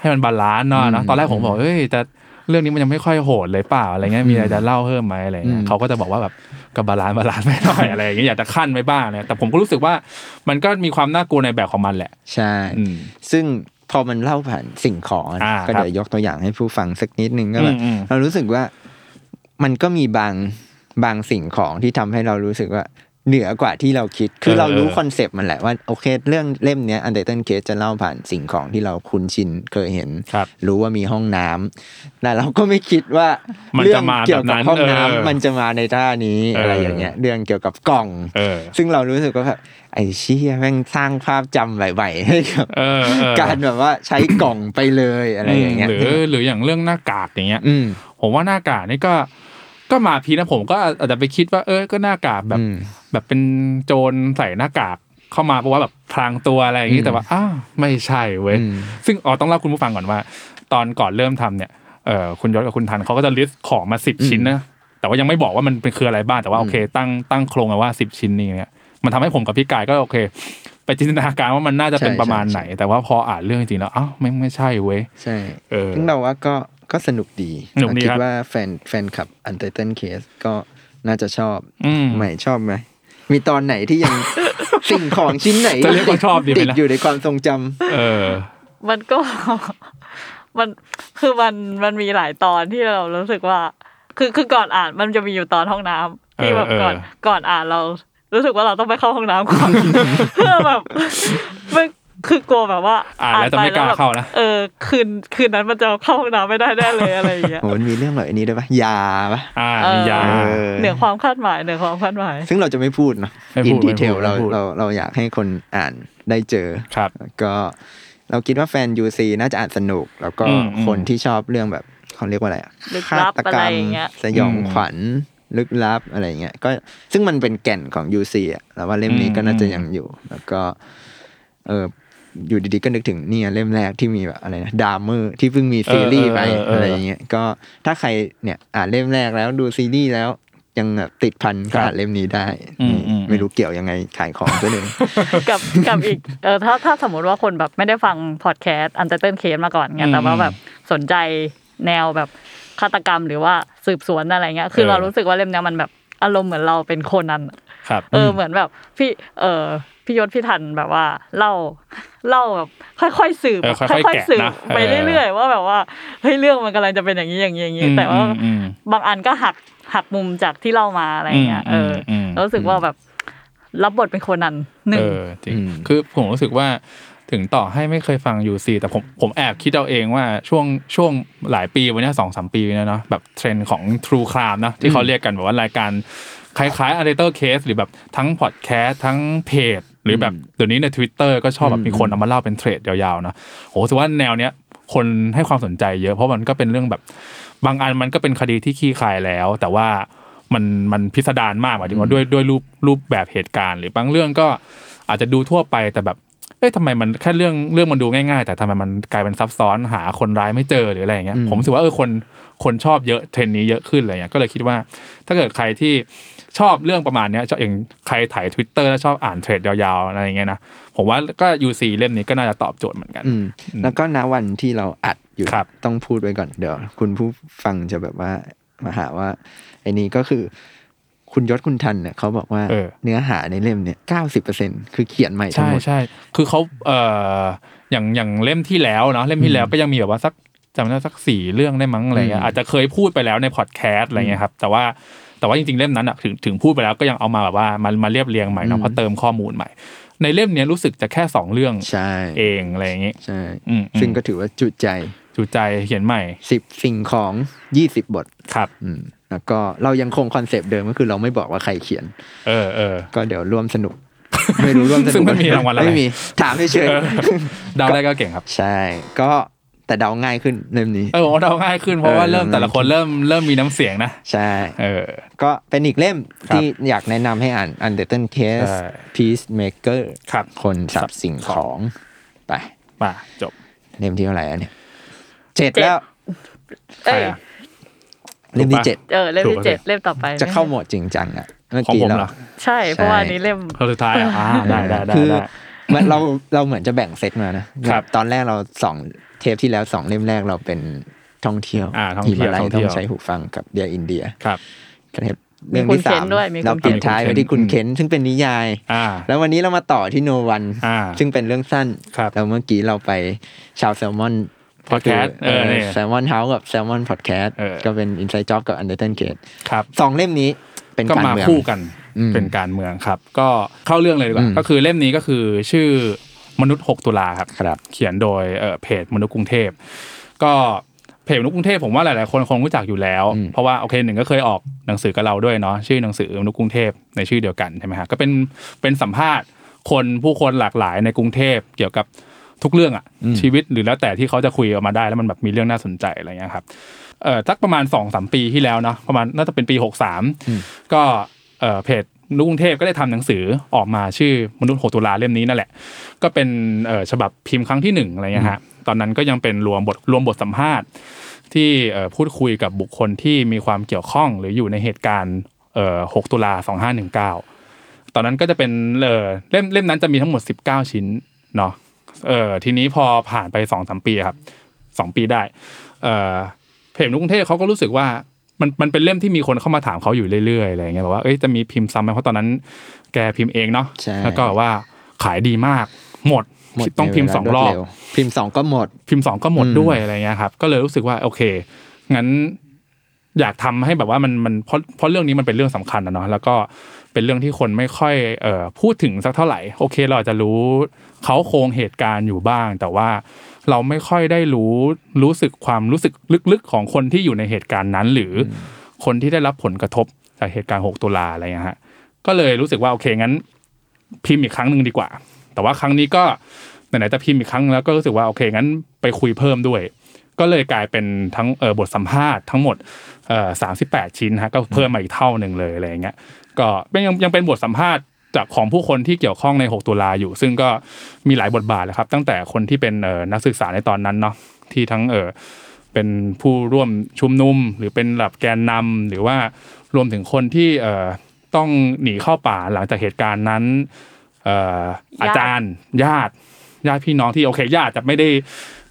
Speaker 3: ให้มัน balance เนาะเนอะตอนแรกผมบอกเอ้ยแต่เรื่องนี้มันยังไม่ค่อยโหดเลยเปล่าอะไรเงี้ยมีอะไรจะเล่าเพิ่มไหมอะไรเงี้ยเขาก็จะบอกว่าแบบกับ balance balance ไม่หน่อยอะไรอย่างเงี้ยอยากจะขั้นไว้บ้างเนี่ยแต่ผมก็รู้สึกว่ามันก็มีความน่ากลัวในแบบของมันแหละ
Speaker 2: ใช่
Speaker 3: อืม
Speaker 2: ซึ่ง พอมันเล่าผ่านสิ่งของอะ
Speaker 3: อ่า
Speaker 2: ก็
Speaker 3: ครับ
Speaker 2: เดี๋ยวยกตัวอย่างให้ผู้ฟังสักนิดนึงก็แบบ
Speaker 3: อืมอืม
Speaker 2: เรารู้สึกว่ามันก็มีบางบางสิ่งของที่ทำให้เรารู้สึกว่า เหนือกว่าที่เราคิด คือ
Speaker 3: เออ
Speaker 2: เรารู้
Speaker 3: เออ
Speaker 2: concept มันแหละว่าโอเค เรื่องเล่มเนี้ย Untitled Case จะเล่าผ่านสิ่งของที่เราคุ้นชินเคยเห็น
Speaker 3: ครับ
Speaker 2: รู้ว่ามีห้องน้ำแต่เราก็ไม่คิดว่า
Speaker 3: มัน
Speaker 2: เรื่
Speaker 3: จะมา
Speaker 2: เกี่ยวกับ
Speaker 3: แบบนั้น
Speaker 2: ห้องน้ำ
Speaker 3: เออ
Speaker 2: มันจะมาในท่านี้
Speaker 3: เอออ
Speaker 2: อะไรอย่างเงี้ย เรื่องเกี่ยวกับกล่อง
Speaker 3: เออ
Speaker 2: ซึ่งเรารู้สึกว่าแบบไอ้เชี่ยแม่งสร้างภาพจำไหวๆให้กับ
Speaker 3: เออเออ
Speaker 2: การแบบว่าใช้กล่องไปเลยอะไรอย่างเงี้ย
Speaker 3: หรือหรืออย่างเรื่องหน้ากากอย่างเงี้ย
Speaker 2: อืม
Speaker 3: ผมว่าหน้ากากนี่ก็ ก็มาพีนะผมก็อาจจะไปคิดว่า เออก็หน้ากากแบบ
Speaker 2: อืม
Speaker 3: แบบเป็นโจรใส่หน้ากากเข้ามาเพราะว่าแบบพรางตัวอะไรอย่าง
Speaker 2: อื
Speaker 3: นี้
Speaker 2: ม
Speaker 3: แต่ว่าอ้าวไม่ใช่เว้ย
Speaker 2: อืม
Speaker 3: ซึ่งอ๋อต้องเล่าคุณผู้ฟังก่อนว่า ตอนก่อนเริ่มทำเนี่ยเออคุณยศกับคุณทันเขาก็จะลิสต์ของมาสิบชิ้นนะแต่ว่ายังไม่บอกว่ามันเป็นคืออะไรบ้างแต่ว่าโอเค ตั้งตั้งโครงเอาว่าสิบชิ้นนี้เนี่ยมันทำให้ผมกับพี่กายก็โอเค ไปจินตนาการว่ามันน่าจะเป็น
Speaker 2: ใช่
Speaker 3: ประมาณ
Speaker 2: ใช่
Speaker 3: ไหน แต่ว่าพออ่านเรื่องจริงๆแล้วอ้าวไม่ไม่ใช่เว้ย
Speaker 2: ใช่
Speaker 3: เออ
Speaker 2: ซึ่งเราว่าก็ก็สนุกดี
Speaker 3: สนุกดี
Speaker 2: คิ
Speaker 3: ครั
Speaker 2: ด
Speaker 3: บ
Speaker 2: ว่าแฟนแฟนคลับ Untitled Case ก็น่าจะชอบ
Speaker 3: อืม
Speaker 2: ใหม่ชอบไหมมีตอนไหนที่ยังสิ่งของชิ้นไหน
Speaker 3: จะเรียกว่าชอบดีไหม
Speaker 2: ติด
Speaker 3: นะ
Speaker 2: อยู่ในความทรงจำ
Speaker 3: เออ
Speaker 4: มันก็ มันคือมันมันมีหลายตอนที่เรารู้สึกว่า คือคือก่อนอ่านมันจะมีอยู่ตอนห้องน้ำที่แบบ
Speaker 3: เออ
Speaker 4: ก่อน
Speaker 3: เออ
Speaker 4: ก่อนอ่านเรา รู้สึกว่าเราต้องไปเข้าห้องน้ำก่อนเพื่อแบบไม่ คือกลัวแบบว่า
Speaker 3: อ่านแล้วจะไม่กล้า
Speaker 4: แบบ
Speaker 3: เข้านะ
Speaker 4: เออคืนคืนนั้นมันจะเข้าห้องน้ำไม่ได้แน่เลยอะไรอย่างเงี้ย
Speaker 2: โหมันมีเรื่องแบบนี้ด้วยปะยาปะ
Speaker 3: อ่า
Speaker 4: เออ
Speaker 3: มียา
Speaker 2: เออ
Speaker 4: เหนือความคาดหมายเหนือความคาดหมาย
Speaker 2: ซึ่งเราจะไม่พูดเนอะ
Speaker 3: ไม่
Speaker 2: อิ
Speaker 3: พู
Speaker 2: น
Speaker 3: ด
Speaker 2: ดี
Speaker 3: ไม่
Speaker 2: เทล
Speaker 3: พูด
Speaker 2: เรา
Speaker 3: ไม่พูด
Speaker 2: เราเราอยากให้คนอ่านได้เจอ
Speaker 3: ครับ
Speaker 2: แล้วก็เราคิดว่าแฟน UC น่าจะอ่านสนุก แล้วก็
Speaker 3: อืมอืม
Speaker 2: คนที่ชอบเรื่องแบบเขาเรียกว่าอะไรอะ
Speaker 4: ลึกลับ
Speaker 2: ฆาตกรร
Speaker 4: อะไร
Speaker 2: ม
Speaker 4: อย่างเงี้ย
Speaker 2: สยอง
Speaker 3: อืม
Speaker 2: ขวัญลึกลับอะไรเงี้ยก็ซึ่งมันเป็นแก่นของ UC อะแล้วว่าเล่มนี้
Speaker 3: อืม
Speaker 2: ก็น่าจะ
Speaker 3: อืม
Speaker 2: ยังอยู่ แล้วก็ เออ อยู่ดีๆก็นึกถึงเนี่ยเล่มแรกที่มีแบบอะไรนะดามเมอร์ที่เพิ่งมีซีรีส์ไป
Speaker 3: เออเออเอออ
Speaker 2: อะไรอย่างเงี้ยก็ถ้าใครเนี่ยอ่านเล่มแรกแล้วดูซีรีส์แล้วยังแบบติดพัน
Speaker 3: ครั
Speaker 2: ก็
Speaker 3: บ
Speaker 2: อ่านเล่มนี้ได้
Speaker 3: อืมอืม
Speaker 2: ไม่รู้เกี่ยวยังไงขายของตัวหนึ่ง
Speaker 4: กับกับอีกเออถ้าถ้าสมมติว่าคนแบบไม่ได้ฟังพอดแคสต์ Untitled Case มาก่อนไง
Speaker 3: อืม
Speaker 4: แต่ว่าแบบสนใจแนวแบบฆาตกรรมหรือว่าสืบสวนอะไรเงี้ยคือ
Speaker 3: เออ
Speaker 4: เรารู้สึกว่าเล่มเนี้ยมันแบบอารมณ์เหมือนเราเป็นโคนนั้นอะ
Speaker 3: ครับ
Speaker 4: เออเหมือนแบบพี่เออพี่ยศพี่ทันแบบว่าเล่าเล่าแบบค่อยๆสืบ
Speaker 3: เออค่อยๆ
Speaker 4: ค่อย
Speaker 3: แกะ
Speaker 4: ๆสืบ
Speaker 3: นะ
Speaker 4: ไป
Speaker 3: เออ
Speaker 4: เรื่อยๆว่าแบบว่าเฮ้ยเรื่องมันกำลังจะเป็นอย่างนี้อย่างนี้อย่างนี้
Speaker 3: อืม
Speaker 4: แต่ว่า
Speaker 3: อืมอืม
Speaker 4: บางอันก็หักหักมุมจากที่เล่ามาอะไรเงี้ย
Speaker 3: อื
Speaker 4: เอ
Speaker 3: ม
Speaker 4: ออ
Speaker 3: อืม
Speaker 4: แล้วรู้สึกว่าแบบรับบทเป็นโคนนั้นหนึ่ง
Speaker 3: เออจริง
Speaker 2: อืม
Speaker 3: คือผมรู้สึกว่าถึงต่อให้ไม่เคยฟังยูซีแต่ผมผมแอบคิดเอาเองว่าช่วงช่วงหลายปีวันนี้สองสามปีแล้วเนาะแบบเทรนด์ของ True Crime นะที่เขาเรียกกันแบบว่ารายการคล้ายๆ a r e t o r Case หรือแบบทั้งพอดแคสต์ทั้งเพจ หรือแบบเดี๋ยวนี้ใน Twitter ก็ชอบแบบมีคนเอามาเล่าเป็นเทรดยาวๆเนาะโหถือว่าแนวเนี้ยคนให้ความสนใจเยอะเพราะมันก็เป็นเรื่องแบบ บางอันมันก็เป็นคดีที่ขี้คายแล้ว แต่ว่ามันมันพิสดารมากหมายถึงว่าด้วยด้วยรูปรูปแบบเหตุการณ์ หรือบางเรื่องก็อาจจะดูทั่วไปแต่แบบเอ้ยทำไมมันแค่เรื่องเรื่องมันดูง่ายๆ แต่ทำไมมันกลายเป็นซับซ้อนหาคนร้ายไม่เจอหรืออะไรอย่างเงี้ยผมรู้สึกว่าเออคนคนชอบเยอะเทรนด์นี้เยอะขึ้นอะไรเงี้ยก็เลยคิดว่า ถ้าเกิดใครที่ ชอบเรื่องประมาณเนี้ยชอบอย่างใครถ่าย Twitter แล้วชอบอ่านเทรดยาวๆอะไรอย่างเงี้ยนะผมว่าก็ UC เล่มนี้ก็น่าจะตอบโจทย์เหมือนกัน
Speaker 2: อืมแล้วก็ณวันที่เราอัดอยู่
Speaker 3: ครับ
Speaker 2: ต้องพูดไว้ก่อนเดี๋ยวคุณผู้ฟังจะแบบว่ามาหาว่าไอ้นี้ก็คือคุณยศคุณทันเนี่ยเขาบอกว่า
Speaker 3: เออ
Speaker 2: เนื้อหาในเล่มเนี่ยเก้าสิบเปอร์เซ็นคือเขียนใหม่ทั้ง
Speaker 3: ใช่
Speaker 2: หมด
Speaker 3: ใช่คือเขาเอ่ออย่างอย่างเล่มที่แล้วเนาะเล่มที่แล้วก็ยังมีแบบว่าสักจำได้สักสี่เรื่องได้มั้งอะไรเงี้ยอาจจะเคยพูดไปแล้วในพอดแคสต์อะไรเงี้ยครับ แต่ว่า แต่ว่าจริงๆเล่มนั้นอะถึงถึงพูดไปแล้วก็ยังเอามาแบบว่ามามาเรียบเรียงใหม่เนาะเพราะเติมข้อมูลใหม่ ในเล่มเนี้ยรู้สึกจะแค่สองเรื่อง
Speaker 2: ใช่
Speaker 3: เองอะไรอย่างงี้
Speaker 2: ใช่
Speaker 3: อืมอืม
Speaker 2: ซึ่งก็ถือว่าจุใจ
Speaker 3: จุใจเขียนใหม่
Speaker 2: สิบสิ่งของยี่สิบบท
Speaker 3: ครับ
Speaker 2: อืมแล้วก็เรายังคง concept เดิมก็คือเราไม่บอกว่าใครเขียน
Speaker 3: เออเออ
Speaker 2: ก็เดี๋ยวร่วมสนุก ไม่รู้ร่วมสนุก
Speaker 3: ซึ่งไม่มีรางวัลอะไร
Speaker 2: ไม่มีถามเฉย
Speaker 3: เออเดาได้ก็เก่งครับ
Speaker 2: ๆใช่ ก็ แต่เดาง่ายขึ้นเล่มนี้
Speaker 3: เออผมว่าเดาง่ายขึ้นเพราะว่า
Speaker 2: เออ
Speaker 3: เริ่มแต่ละคนเริ่มเริ่มมีน้ำเสียงนะ
Speaker 2: ใช่
Speaker 3: เออ
Speaker 2: ก็เป็นอีกเล่ม
Speaker 3: ครับ
Speaker 2: ที่อยากแนะนำให้อ่าน Untitled Case
Speaker 3: ใช่
Speaker 2: Peacemaker
Speaker 3: ครับ
Speaker 2: คนสับสิ่งของไป
Speaker 3: มาจบ
Speaker 2: เล่มที่เท่าไหร่อันเนี่ยเจ็ด
Speaker 4: เจ็ด
Speaker 2: แล้ว
Speaker 4: เอ้ย
Speaker 3: ใครอะ
Speaker 2: เล่มที่
Speaker 3: ถูกปะ
Speaker 2: เจ็ด
Speaker 4: เออเล่ม
Speaker 3: ถู
Speaker 4: ที่
Speaker 3: ก
Speaker 4: เจ็ด
Speaker 3: โอเค
Speaker 4: เล่มต่อไป
Speaker 2: จะเข้าโหมดจริงจังอะเมื่อ
Speaker 3: ของ
Speaker 2: กี้
Speaker 3: ผม
Speaker 2: เรา
Speaker 3: เหรอ
Speaker 4: ใช่เพราะว่าอันนี้เล่ม
Speaker 3: คนสุดท้ายอะอ่าได้ได้ได้
Speaker 2: คือ
Speaker 3: ได้
Speaker 2: เหมือนเราเราเหมือนจะแบ่งเซตมานะครับ ตอนแรกเราสอง เทปที่แล้วสองเล่มแรกเราเป็นท่องเที่ยว
Speaker 3: อ่าท่องเที่ยว
Speaker 2: หิมาลั
Speaker 3: ท่องเที่
Speaker 2: ต้
Speaker 3: ย
Speaker 2: อ
Speaker 3: ว
Speaker 2: งใช้หูฟังกับเดียอินเดีย
Speaker 3: ครับ
Speaker 2: เทปเรื่องที่
Speaker 4: มีคุณ
Speaker 2: สา
Speaker 4: เค้
Speaker 2: ม
Speaker 4: นด้วยมีคุณ
Speaker 2: เราเปลี่ยนท้ายไปที่คุณเค้นซึ่งเป็นนิยาย
Speaker 3: อ่า
Speaker 2: แล้ววันนี้เรามาต่อที่โนวัน
Speaker 3: อ่า
Speaker 2: ซึ่งเป็นเรื่องสั้น
Speaker 3: ครับ
Speaker 2: แล้วเมื่อกี้เราไปชาวแซลมอน
Speaker 3: Podcast เออเนี่ย
Speaker 2: แซลมอนเฮาส์กับแซลมอนพอดแคสต์
Speaker 3: เออ
Speaker 2: ก็เป็นอินไซ e ์จ็อบกับอันเดอร์เทนเกต
Speaker 3: ครับ
Speaker 2: สองเล่มนี้เป็น
Speaker 3: ก็
Speaker 2: การ
Speaker 3: มา
Speaker 2: เมือง
Speaker 3: คู่กัน
Speaker 2: อืม
Speaker 3: เป็นการเมืองครับ ก็เข้าเรื่องเลยดีก
Speaker 2: อื
Speaker 3: ว่าอืมก็คือเล่มนี้ก็คือชื่อ มนุษย์ 6 ตุลาครับ
Speaker 2: ครับ
Speaker 3: เขียนโดยเอ่อเพจมนุษย์กรุงเทพ ก็เพจมนุษย์กรุงเทพผมว่าหลายๆคนคงรู้จักอยู่แล้ว
Speaker 2: อืม
Speaker 3: เพราะว่าโอเคหนึ่งก็เคยออกหนังสือกับเราด้วยเนาะชื่อหนังสือมนุษย์กรุงเทพในชื่อเดียวกันใช่ไหมฮะก็เป็นเป็นสัมภาษณ์คนผู้คนหลากหลายในกรุงเทพเกี่ยวกับทุกเรื่องอะชีวิตหรือแล้วแต่ที่เขาจะคุยออกมาได้แล้วมันแบบมีเรื่องน่าสนใจอะไรเงี้ยครับเอ่อสักประมาณสองสามปีที่แล้วเนาะประมาณน่าจะเป็นปีหกสามก็เอ่อเพจมนุษย์ กรุงเทพก็ได้ทำหนังสือออกมาชื่อมนุษย์หกตุลาเล่มนี้นั่นแหละ ก็เป็นฉบับพิมพ์ครั้งที่หนึ่งอะไรเงี้ยฮะตอนนั้นก็ยังเป็นรวมบทรวมบทสัมภาษณ์ ที่พูดคุยกับบุคคลที่มีความเกี่ยวข้องหรืออยู่ในเหตุการณ์เอ่อ6ตุลา2519 ตอนนั้นก็จะเป็นเออเล่มเล่มนั้นจะมีทั้งหมด 19 ชิ้นเนาะเออทีนี้พอผ่านไปสองสามปีครับสองปีได้ เออเพจนุกรุงเทพเขาก็รู้สึกว่า มันมันเป็นเล่มที่มีคนเข้ามาถามเขาอยู่เรื่อยๆอะไรเงี้ยแบบว่าเอ้ยจะมีพิมพ์ซ้ำไหมเพราะตอนนั้น แกพิมพ์เองเนาะ
Speaker 2: ใช่
Speaker 3: แล้วก็แบบว่าขายดีมากหมด
Speaker 2: หมด
Speaker 3: ต้องพิมพ์
Speaker 2: ใน
Speaker 3: สอง
Speaker 2: เว
Speaker 3: ร
Speaker 2: ลา
Speaker 3: อบ
Speaker 2: วดเร็วพิมพ์สองก็หมด
Speaker 3: พิมพ์สองก็หมด
Speaker 2: อืม
Speaker 3: ด้วยอะไรเงี้ยครับ ก็เลยรู้สึกว่าโอเค งั้น อยากทำให้แบบว่ามันมันเพราะเพราะเรื่องนี้มันเป็นเรื่องสำคัญนะเนาะแล้วก็เป็นเรื่องที่คนไม่ค่อยเอ่อพูดถึงสักเท่าไหร่ โอเค เราอาจจะรู้เขาโครงเหตุการณ์อยู่บ้าง แต่ว่า เราไม่ค่อยได้รู้รู้สึกความรู้สึกลึกๆ ของคนที่อยู่ในเหตุการณ์นั้น หรืออคนที่ได้รับผลกระทบจากเหตุการณ์ 6 ตุลาอะไรเงี้ยฮะก็เลยรู้สึกว่าโอเคงั้น พิมพ์อีกครั้งหนึ่งดีกว่า แต่ว่าครั้งนี้ก็ไหนๆจะพิมพ์อีกครั้งแล้วก็รู้สึกว่าโอเคงั้นไปคุยเพิ่มด้วย ก็เลยกลายเป็นทั้งเออบทสัมภาษณ์ทั้งหมดเอ่อสามสิบแปดชิ้นฮะก็เพิ่มมาอีกเท่าหนึ่งเลยอะไรอย่างเงี้ยก็เป็นยังยังเป็นบทสัมภาษณ์ จากของผู้คนที่เกี่ยวข้องใน 6 ตุลาอยู่ ซึ่งก็มีหลายบทบาทเลยครับ ตั้งแต่คนที่เป็นนักศึกษาในตอนนั้นเนาะที่ทั้งเออเป็นผู้ร่วมชุมนุม หรือเป็นหลับแกนนำหรือว่ารวมถึงคนที่เออต้องหนีเข้าป่าหลังจากเหตุการณ์นั้นเอออาจารย์ญาติญาติพี่น้องที่โอเคญาติจะไม่ได้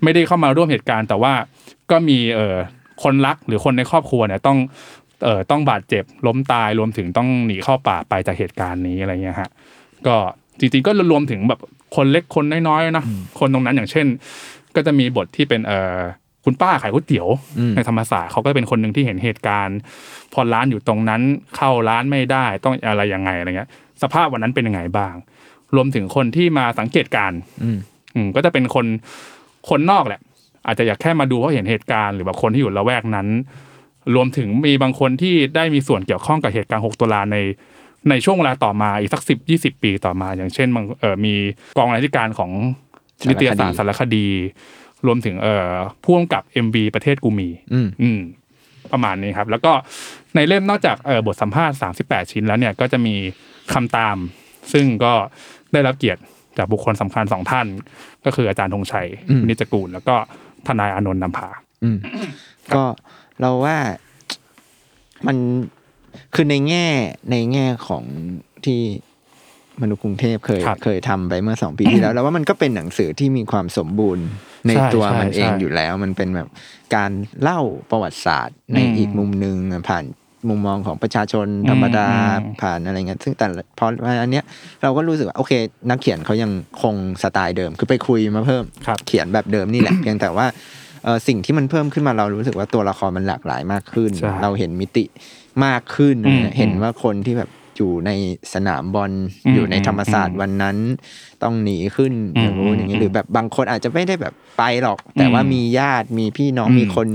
Speaker 3: ไม่ได้เข้ามาร่วมเหตุการณ์ แต่ว่าก็มีเออคนรักหรือคนในครอบครัวเนี่ยต้อง เอ่อต้องบาดเจ็บล้มตายรวมถึงต้องหนีเข้าป่าไปจากเหตุการณ์นี้อะไรเงี้ยฮะก็จริงๆก็รวมถึงแบบคนเล็กคนน้อยๆนะคนตรงนั้นอย่างเช่น ก็จะมีบทที่เป็นเอ่อคุณป้าขายก๋วยเตี๋ยว
Speaker 2: อืม
Speaker 3: ในธรรมศาสตร์เขาก็เป็นคนหนึ่งที่เห็นเหตุการณ์ พอร้านอยู่ตรงนั้นเข้าร้านไม่ได้ต้องอะไรยังไงอะไรเงี้ย สภาพวันนั้นเป็นยังไงบ้าง รวมถึงคนที่มาสังเกตการณ์
Speaker 2: อืม
Speaker 3: อืมก็จะเป็นคนคนนอกแหละ อาจจะอยากแค่มาดูเพราะเห็นเหตุการณ์หรือแบบคนที่อยู่ละแวกนั้น รวมถึงมีบางคนที่ได้มีส่วนเกี่ยวข้องกับเหตุการณ์ 6 ตุลาในในช่วงเวลาต่อมาอีกสักสิบยี่สิบปีต่อมา อย่างเช่นบางเอ่อมีกองรายการของนิตยสารสารคดี รวมถึงเอ่อพ่วงกับ MV ประเทศกูมี
Speaker 2: อืม
Speaker 3: อืมประมาณนี้ครับ แล้วก็ในเล่มนอกจากเอ่อบทสัมภาษณ์ 38 ชิ้นแล้วเนี่ยก็จะมีคำตาม ซึ่งก็ได้รับเกียรติจากบุคคลสำคัญสองท่าน ก็คืออาจารย์ธงชัย
Speaker 2: อืม
Speaker 3: นิจกูล แล้วก็ทนายอานนท์นำพา
Speaker 2: อืมก็ เราว่ามันคือในแง่ในแง่ของที่มนุษย์กรุงเทพเคย
Speaker 3: ครับ
Speaker 2: เคยทำไปเมื่อสองปีที่แล้วแล้วว่ามันก็เป็นหนังสือที่มีความสมบูรณ์ใน
Speaker 3: ใช่
Speaker 2: ตัว
Speaker 3: ใช่
Speaker 2: มันเอง
Speaker 3: ใช่
Speaker 2: อยู่แล้ว มันเป็นแบบการเล่าประวัติศาสตร์ใน
Speaker 3: อืม
Speaker 2: อีกมุมหนึ่งผ่านมุมมองของประชาชนธรรมดา
Speaker 3: อืม
Speaker 2: ผ่านอะไรเงี้ยซึ่งแต่ละพออันเนี้ยเราก็รู้สึกว่าโอเค นักเขียนเขายังคงสไตล์เดิม คือไปคุยมาเพิ่ม
Speaker 3: ครับ
Speaker 2: เขียนแบบเดิมนี่แหละเพียงแต่ว่าเอ่อ สิ่งที่มันเพิ่มขึ้นมาเรารู้สึกว่าตัวละครมันหลากหลายมากขึ้น
Speaker 3: ใช่
Speaker 2: เราเห็นมิติมากขึ้น
Speaker 3: อืม
Speaker 2: เห็นว่าคนที่แบบอยู่ในสนามบอล
Speaker 3: อืม
Speaker 2: อยู่ในธรรมศาสต
Speaker 3: อื
Speaker 2: ร์
Speaker 3: ม
Speaker 2: วันนั้น ต้องหนีขึ้น
Speaker 3: อืม
Speaker 2: อย่างนู้นอย่างนี้หรือแบบบางคนอาจจะไม่ได้แบบไปหรอก แต่ว่า
Speaker 3: อืม
Speaker 2: มีญาติมีพี่น้อง
Speaker 3: อืม
Speaker 2: มีคน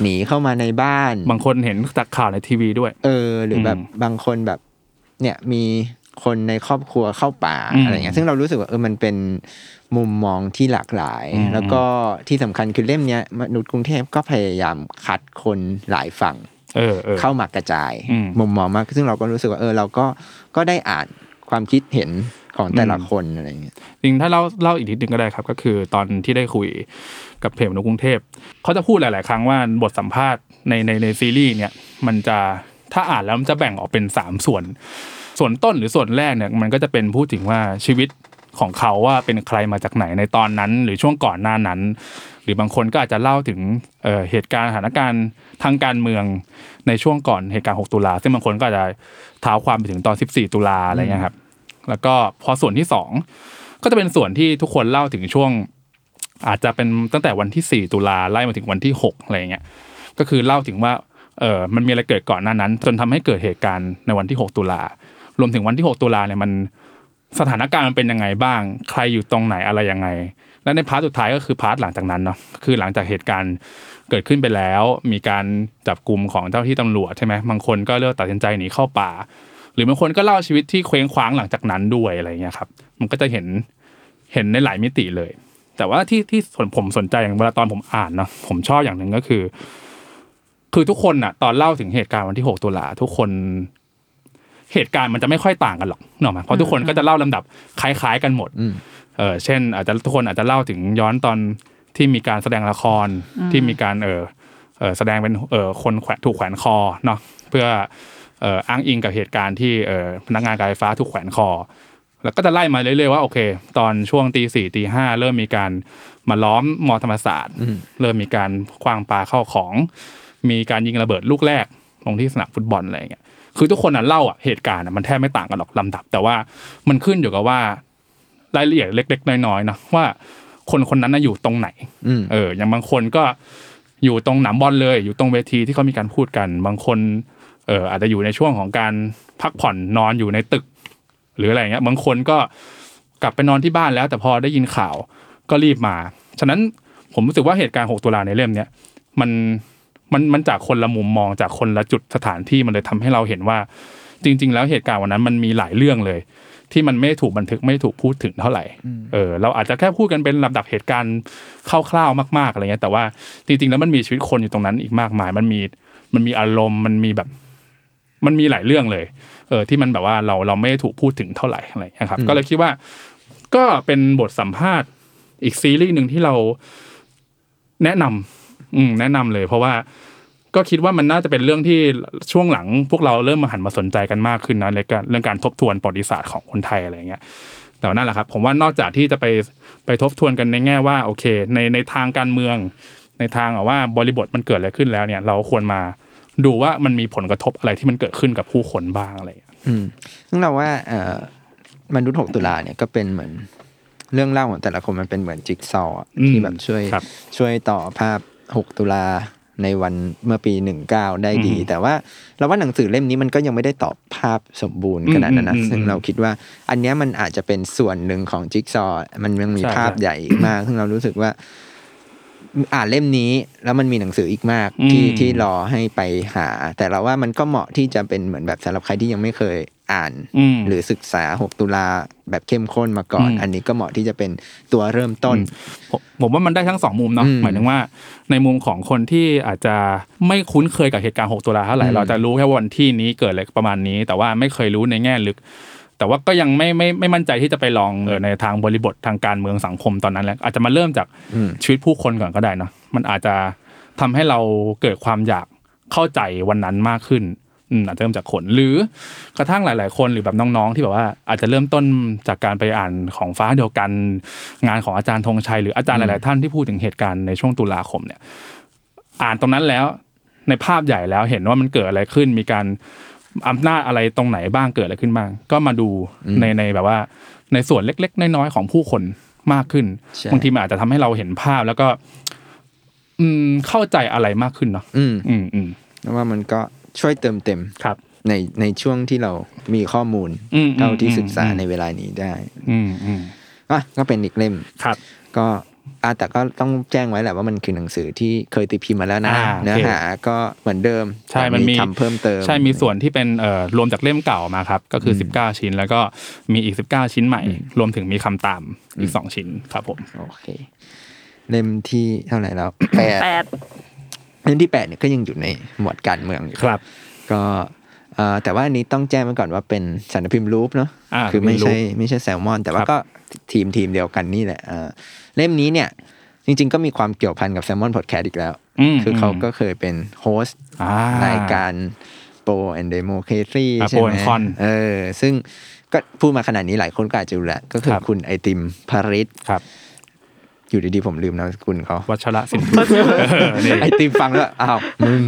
Speaker 2: หนีเข้ามาในบ้าน
Speaker 3: บางคนเห็นจากข่าวในทีวีด้วย
Speaker 2: เออ หรือแบบ
Speaker 3: อืม
Speaker 2: บางคนแบบ เนี่ยมีคนในครอบครัวเข้าป่า
Speaker 3: อืม
Speaker 2: อะไรเงี้ยซึ่งเรารู้สึกว่าเออมันเป็น มุมมองที่หลากหลาย
Speaker 3: อืม
Speaker 2: แล้วก็ที่สำคัญคือเล่มเนี้ยมนุษย์กรุงเทพก็พยายามคัดคนหลายฝั่ง
Speaker 3: เออเออ
Speaker 2: เข้ามากระจาย
Speaker 3: อืม
Speaker 2: มุมมองมาก ซึ่งเราก็รู้สึกว่าเออเราก็ก็ได้อ่านความคิดเห็นของแต่ละ
Speaker 3: อืม
Speaker 2: คนอะไรเงี้ย
Speaker 3: จริงถ้าเล่าเล่าอีกนิดนึงก็ได้ครับ ก็คือตอนที่ได้คุยกับเพจมนุษย์กรุงเทพเขาจะพูดหลาย ๆ ครั้งว่าบทสัมภาษณ์ในในในซีรีส์เนี่ยมันจะถ้าอ่านแล้วมันจะแบ่งออกเป็นสามส่วน ส่วนต้นหรือส่วนแรกเนี่ยมันก็จะเป็นพูดถึงว่าชีวิต ของเขาว่าเป็นใครมาจากไหนในตอนนั้น หรือช่วงก่อนหน้านั้น หรือบางคนก็อาจจะเล่าถึงเเหตุการณ์สถานการณ์ทางการเมืองในช่วงก่อนเหตุการณ์ 6 ตุลาซึ่งบางคนก็อาจจะเท้าความไปถึงตอน 14 ตุลาอะไรเงี้ยครับ แล้วก็พอส่วนที่สองก็จะเป็นส่วนที่ทุกคนเล่าถึงช่วง อาจจะเป็นตั้งแต่วันที่ 4 ตุลาไล่มาถึงวันที่6อะไรเงี้ยก็คือเล่าถึงว่าเออมันมีอะไรเกิดก่อนหน้านั้น จนทำให้เกิดเหตุการณ์ในวันที่ 6 ตุลารวมถึงวันที่ 6 ตุลาเนี่ยมัน สถานการณ์มันเป็นยังไงบ้าง ใครอยู่ตรงไหนอะไรยังไง และใน part สุดท้ายก็คือ part หลังจากนั้นเนาะคือหลังจากเหตุการณ์เกิดขึ้นไปแล้ว มีการจับกุมของเจ้าหน้าที่ตำรวจใช่ไหมบางคนก็เลือกตัดสินใจหนีเข้าป่า หรือบางคนก็เล่าชีวิตที่เคว้งคว้างหลังจากนั้นด้วยอะไรเงี้ยครับ มันก็จะเห็นเห็นในหลายมิติเลย แต่ว่าที่ที่ส่วนผมสนใจอย่างเวลาตอนผมอ่านเนาะผมชอบอย่างหนึ่งก็คือ คือทุกคนน่ะตอนเล่าถึงเหตุการณ์วันที่ 6 ตุลาทุกคน เหตุการณ์มันจะไม่ค่อยต่างกันหรอกเนกอะไหมเพราะทุกคนก็จะเล่าลำดับคล้าย ๆ กันหมด
Speaker 2: อืม
Speaker 3: เออเช่น อาจจะทุกคนอาจจะเล่าถึงย้อนตอนที่มีการแสดงละครที่มีการเออเออแสดงเป็นเออคนแขวนถูกแขวนคอเนาะเพื่อเอ่ออ้างอิงกับเหตุการณ์ที่เอ่อพนักงานการไฟฟ้าถูกแขวนคอ แล้วก็จะไล่มาเรื่อยๆว่าโอเค ตอนช่วงตีสี่ตีห้าเริ่มมีการมาล้อมมอธรรมศาสตร์ เริ่มมีการคว้างปาเข้าของ มีการยิงระเบิดลูกแรกลงที่สนามฟุตบอลอะไรอย่างเงี้ย คือทุกคนน่ะเล่าอะเหตุการณ์อะมันแทบไม่ต่างกันหรอกลำดับ แต่ว่ามันขึ้นอยู่กับว่ารายละเอียดเล็ก ๆ น้อยๆเนาะว่า คนคนนั้นน่ะอยู่ตรงไหน
Speaker 2: อืม
Speaker 3: เออ อย่างบางคนก็อยู่ตรงหนามบอลเลย อยู่ตรงเวทีที่เขามีการพูดกัน บางคน เอออาจจะอยู่ในช่วงของการพักผ่อนนอนอยู่ในตึก หรืออะไรเงี้ย บางคนก็กลับไปนอนที่บ้านแล้ว แต่พอได้ยินข่าวก็รีบมา ฉะนั้นผมรู้สึกว่าเหตุการณ์ 6 ตุลาในเล่มเนี้ยมัน มันมันจากคนละมุมมองจากคนละจุดสถานที่มันเลยทำให้เราเห็นว่า จริง ๆ แล้วเหตุการณ์วันนั้นมันมีหลายเรื่องเลย ที่มันไม่ถูกบันทึกไม่ถูกพูดถึงเท่าไหร่เออเราอาจจะแค่พูดกันเป็นลำดับเหตุการณ์คร่าวๆมาก ๆอะไรเงี้ยแต่ว่าจริง ๆ แล้วมันมีชีวิตคนอยู่ตรงนั้นอีกมากมาย มันมีมันมีอารมณ์มันมีแบบ มันมีหลายเรื่องเลย เออที่มันแบบว่าเราเราไม่ได้ถูกพูดถึงเท่าไหร่อะไรเงี้ยครับ ก็เลยคิดว่า ก็เป็นบทสัมภาษณ์อีกซีรีส์หนึ่งที่เราแนะนำ อืมแนะนำเลย เพราะว่าก็คิดว่ามันน่าจะเป็นเรื่องที่ช่วงหลัง พวกเราเริ่มมาหันมาสนใจกันมากขึ้นนะในการเรื่องการทบทวนประวัติศาสตร์ของคนไทยอะไรเงี้ยแต่ว่านั่นแหละครับ ผมว่านอกจากที่จะไปไปทบทวนกันในแง่ว่าโอเค ในในทางการเมือง ในทางว่าบริบทมันเกิดอะไรขึ้นแล้วเนี่ย เราควรมาดูว่ามันมีผลกระทบอะไรที่มันเกิดขึ้นกับผู้คนบ้างอะไรอย่างเงี้ย
Speaker 2: อืมซึ่งเราว่าเอ่อมนุษย์หกตุลาเนี่ยก็เป็นเหมือนเรื่องเล่าของแต่ละคนมันเป็นเหมือนจิ๊กซอว์อะ
Speaker 3: อืม
Speaker 2: ที่แบบช่วย
Speaker 3: ครับ
Speaker 2: ช่วยต่อภาพ หกตุลาในวันเมื่อปีหนึ่งเก้าได้ดี
Speaker 3: อืม
Speaker 2: แต่ว่าเราว่าหนังสือเล่มนี้มันก็ยังไม่ได้ตอบภาพสมบูรณ์ขนาดนั้นนะ
Speaker 3: อืมอืม
Speaker 2: ซึ่งเราคิดว่า อันเนี้ยมันอาจจะเป็นส่วนหนึ่งของจิ๊กซอว์มันยังมี
Speaker 3: ใช่
Speaker 2: ภาพ
Speaker 3: ใช่
Speaker 2: ใหญ่อีกมาก ซึ่งเรารู้สึกว่า อ่านเล่มนี้แล้วมันมีหนังสืออีกมากที่
Speaker 3: อืม
Speaker 2: ที่รอให้ไปหา แต่เราว่ามันก็เหมาะที่จะเป็นเหมือนแบบสำหรับใครที่ยังไม่เคยอ่าน
Speaker 3: อืม
Speaker 2: หรือศึกษา 6 ตุลาแบบเข้มข้นมาก่อน
Speaker 3: อืม
Speaker 2: อันนี้ก็เหมาะที่จะเป็นตัวเริ่มต้น
Speaker 3: ผมผมว่ามันได้ทั้งสองมุมเนาะ
Speaker 2: อืม
Speaker 3: หมายถึงว่า ในมุมของคนที่อาจจะไม่คุ้นเคยกับเหตุการณ์ 6 ตุลาเท่าไหร่
Speaker 2: อืม
Speaker 3: เราจะรู้แค่ว่าวันที่นี้เกิดอะไรประมาณนี้ แต่ว่าไม่เคยรู้ในแง่ลึก แต่ว่าก็ยังไม่ไม่ไม่มั่นใจที่จะไปลองเออในทางบริบททางการเมืองสังคมตอนนั้นแล้วอาจจะมาเริ่มจาก
Speaker 2: อืม
Speaker 3: ชีวิตผู้คนก่อนก็ได้เนาะมันอาจจะทำให้เราเกิดความอยากเข้าใจวันนั้นมากขึ้นอืมอาจจะเริ่มจากคนหรือกระทั่งหลาย ๆ คนหรือแบบน้องๆ ที่แบบว่าอาจจะเริ่มต้นจากการไปอ่านของฟ้าเดียวกัน งานของอาจารย์ธงชัยหรืออาจารย์หลาย ๆ ท่านที่พูดถึงเหตุการณ์ในช่วงตุลาคมเนี่ย อ่านตรงนั้นแล้วในภาพใหญ่แล้วเห็นว่ามันเกิดอะไรขึ้นมีการ อำนาจอะไรตรงไหนบ้างเกิดอะไรขึ้นบ้าง ก็มาดูในในแบบว่า ในส่วนเล็ก ๆ น้อยๆของผู้คนมากขึ้น
Speaker 2: ใช่
Speaker 3: บางทีมันอาจจะทำให้เราเห็นภาพแล้วก็ อืมเข้าใจอะไรมากขึ้นเนาะ
Speaker 2: อืม
Speaker 3: อืมอืม
Speaker 2: แล้วว่ามันก็ช่วยเติมเต็ม
Speaker 3: ครับ
Speaker 2: ในในช่วงที่เรามีข้อมูล
Speaker 3: อืม
Speaker 2: เท่าที่
Speaker 3: อืม
Speaker 2: ศึกษา
Speaker 3: อืม
Speaker 2: ในเวลานี้ได้
Speaker 3: อืมอืม
Speaker 2: อะก็เป็นอีกเล่ม
Speaker 3: ครับ
Speaker 2: ก็ อะแต่ก็ต้องแจ้งไว้แหละว่ามันคือหนังสือที่เคยตีพิมพ์มาแล้วนะ
Speaker 3: อ่า
Speaker 2: เนื้อ
Speaker 3: โอเค
Speaker 2: หาก็เหมือนเดิม
Speaker 3: ใช่
Speaker 2: แต่
Speaker 3: มันมี
Speaker 2: ทำเพิ่มเติม
Speaker 3: ใช่มีส่วนที่เป็นเอ่อรวมจากเล่มเก่ามาครับ ก็คือ 19 ชิ้น แล้วก็มีอีก 19 ชิ้นใหม่ รวมถึงมีคำตามอีก 2 ชิ้นครับผม
Speaker 2: โอเค เล่มที่เท่าไหร่แล้ว แปด
Speaker 4: แปด
Speaker 2: เล่มที่แปดเนี่ยก็ยังอยู่ในหมวดการเมืองอยู่
Speaker 3: ครับ
Speaker 2: ก็เอ่อแต่ว่าอันนี้ต้องแจ้งไว้ก่อนว่าเป็นสำนักพิมพ์รูปเนาะ
Speaker 3: อ่า
Speaker 2: คือไม่ใช่
Speaker 3: รูป
Speaker 2: ไม่ใช่แซลมอน แต่ว่า
Speaker 3: ครับ
Speaker 2: ก็ทีมทีมเดียวกันนี่แหละเอ่อ เล่มนี้เนี่ย จริง ๆ ก็มีความเกี่ยวพันกับแซลมอนพอดแคสต์อีกแล้ว
Speaker 3: ม
Speaker 2: คือเขาก็เคยเป็น host
Speaker 3: อ่ารา
Speaker 2: ยการ Pro and Democracy อ่าใช่ไหม
Speaker 3: Pro and Con
Speaker 2: เออ ซึ่งก็พูดมาขนาดนี้หลายคนก็อาจจะรู้แหละ ก็คือ
Speaker 3: ครับ
Speaker 2: คุณไอติมพริษฐ์
Speaker 3: ครับ
Speaker 2: อยู่ดีๆผมลืมนามสกุลเขา
Speaker 3: วัชระสินเออนี่
Speaker 2: ไอติมฟังแล้วอ้าวมึง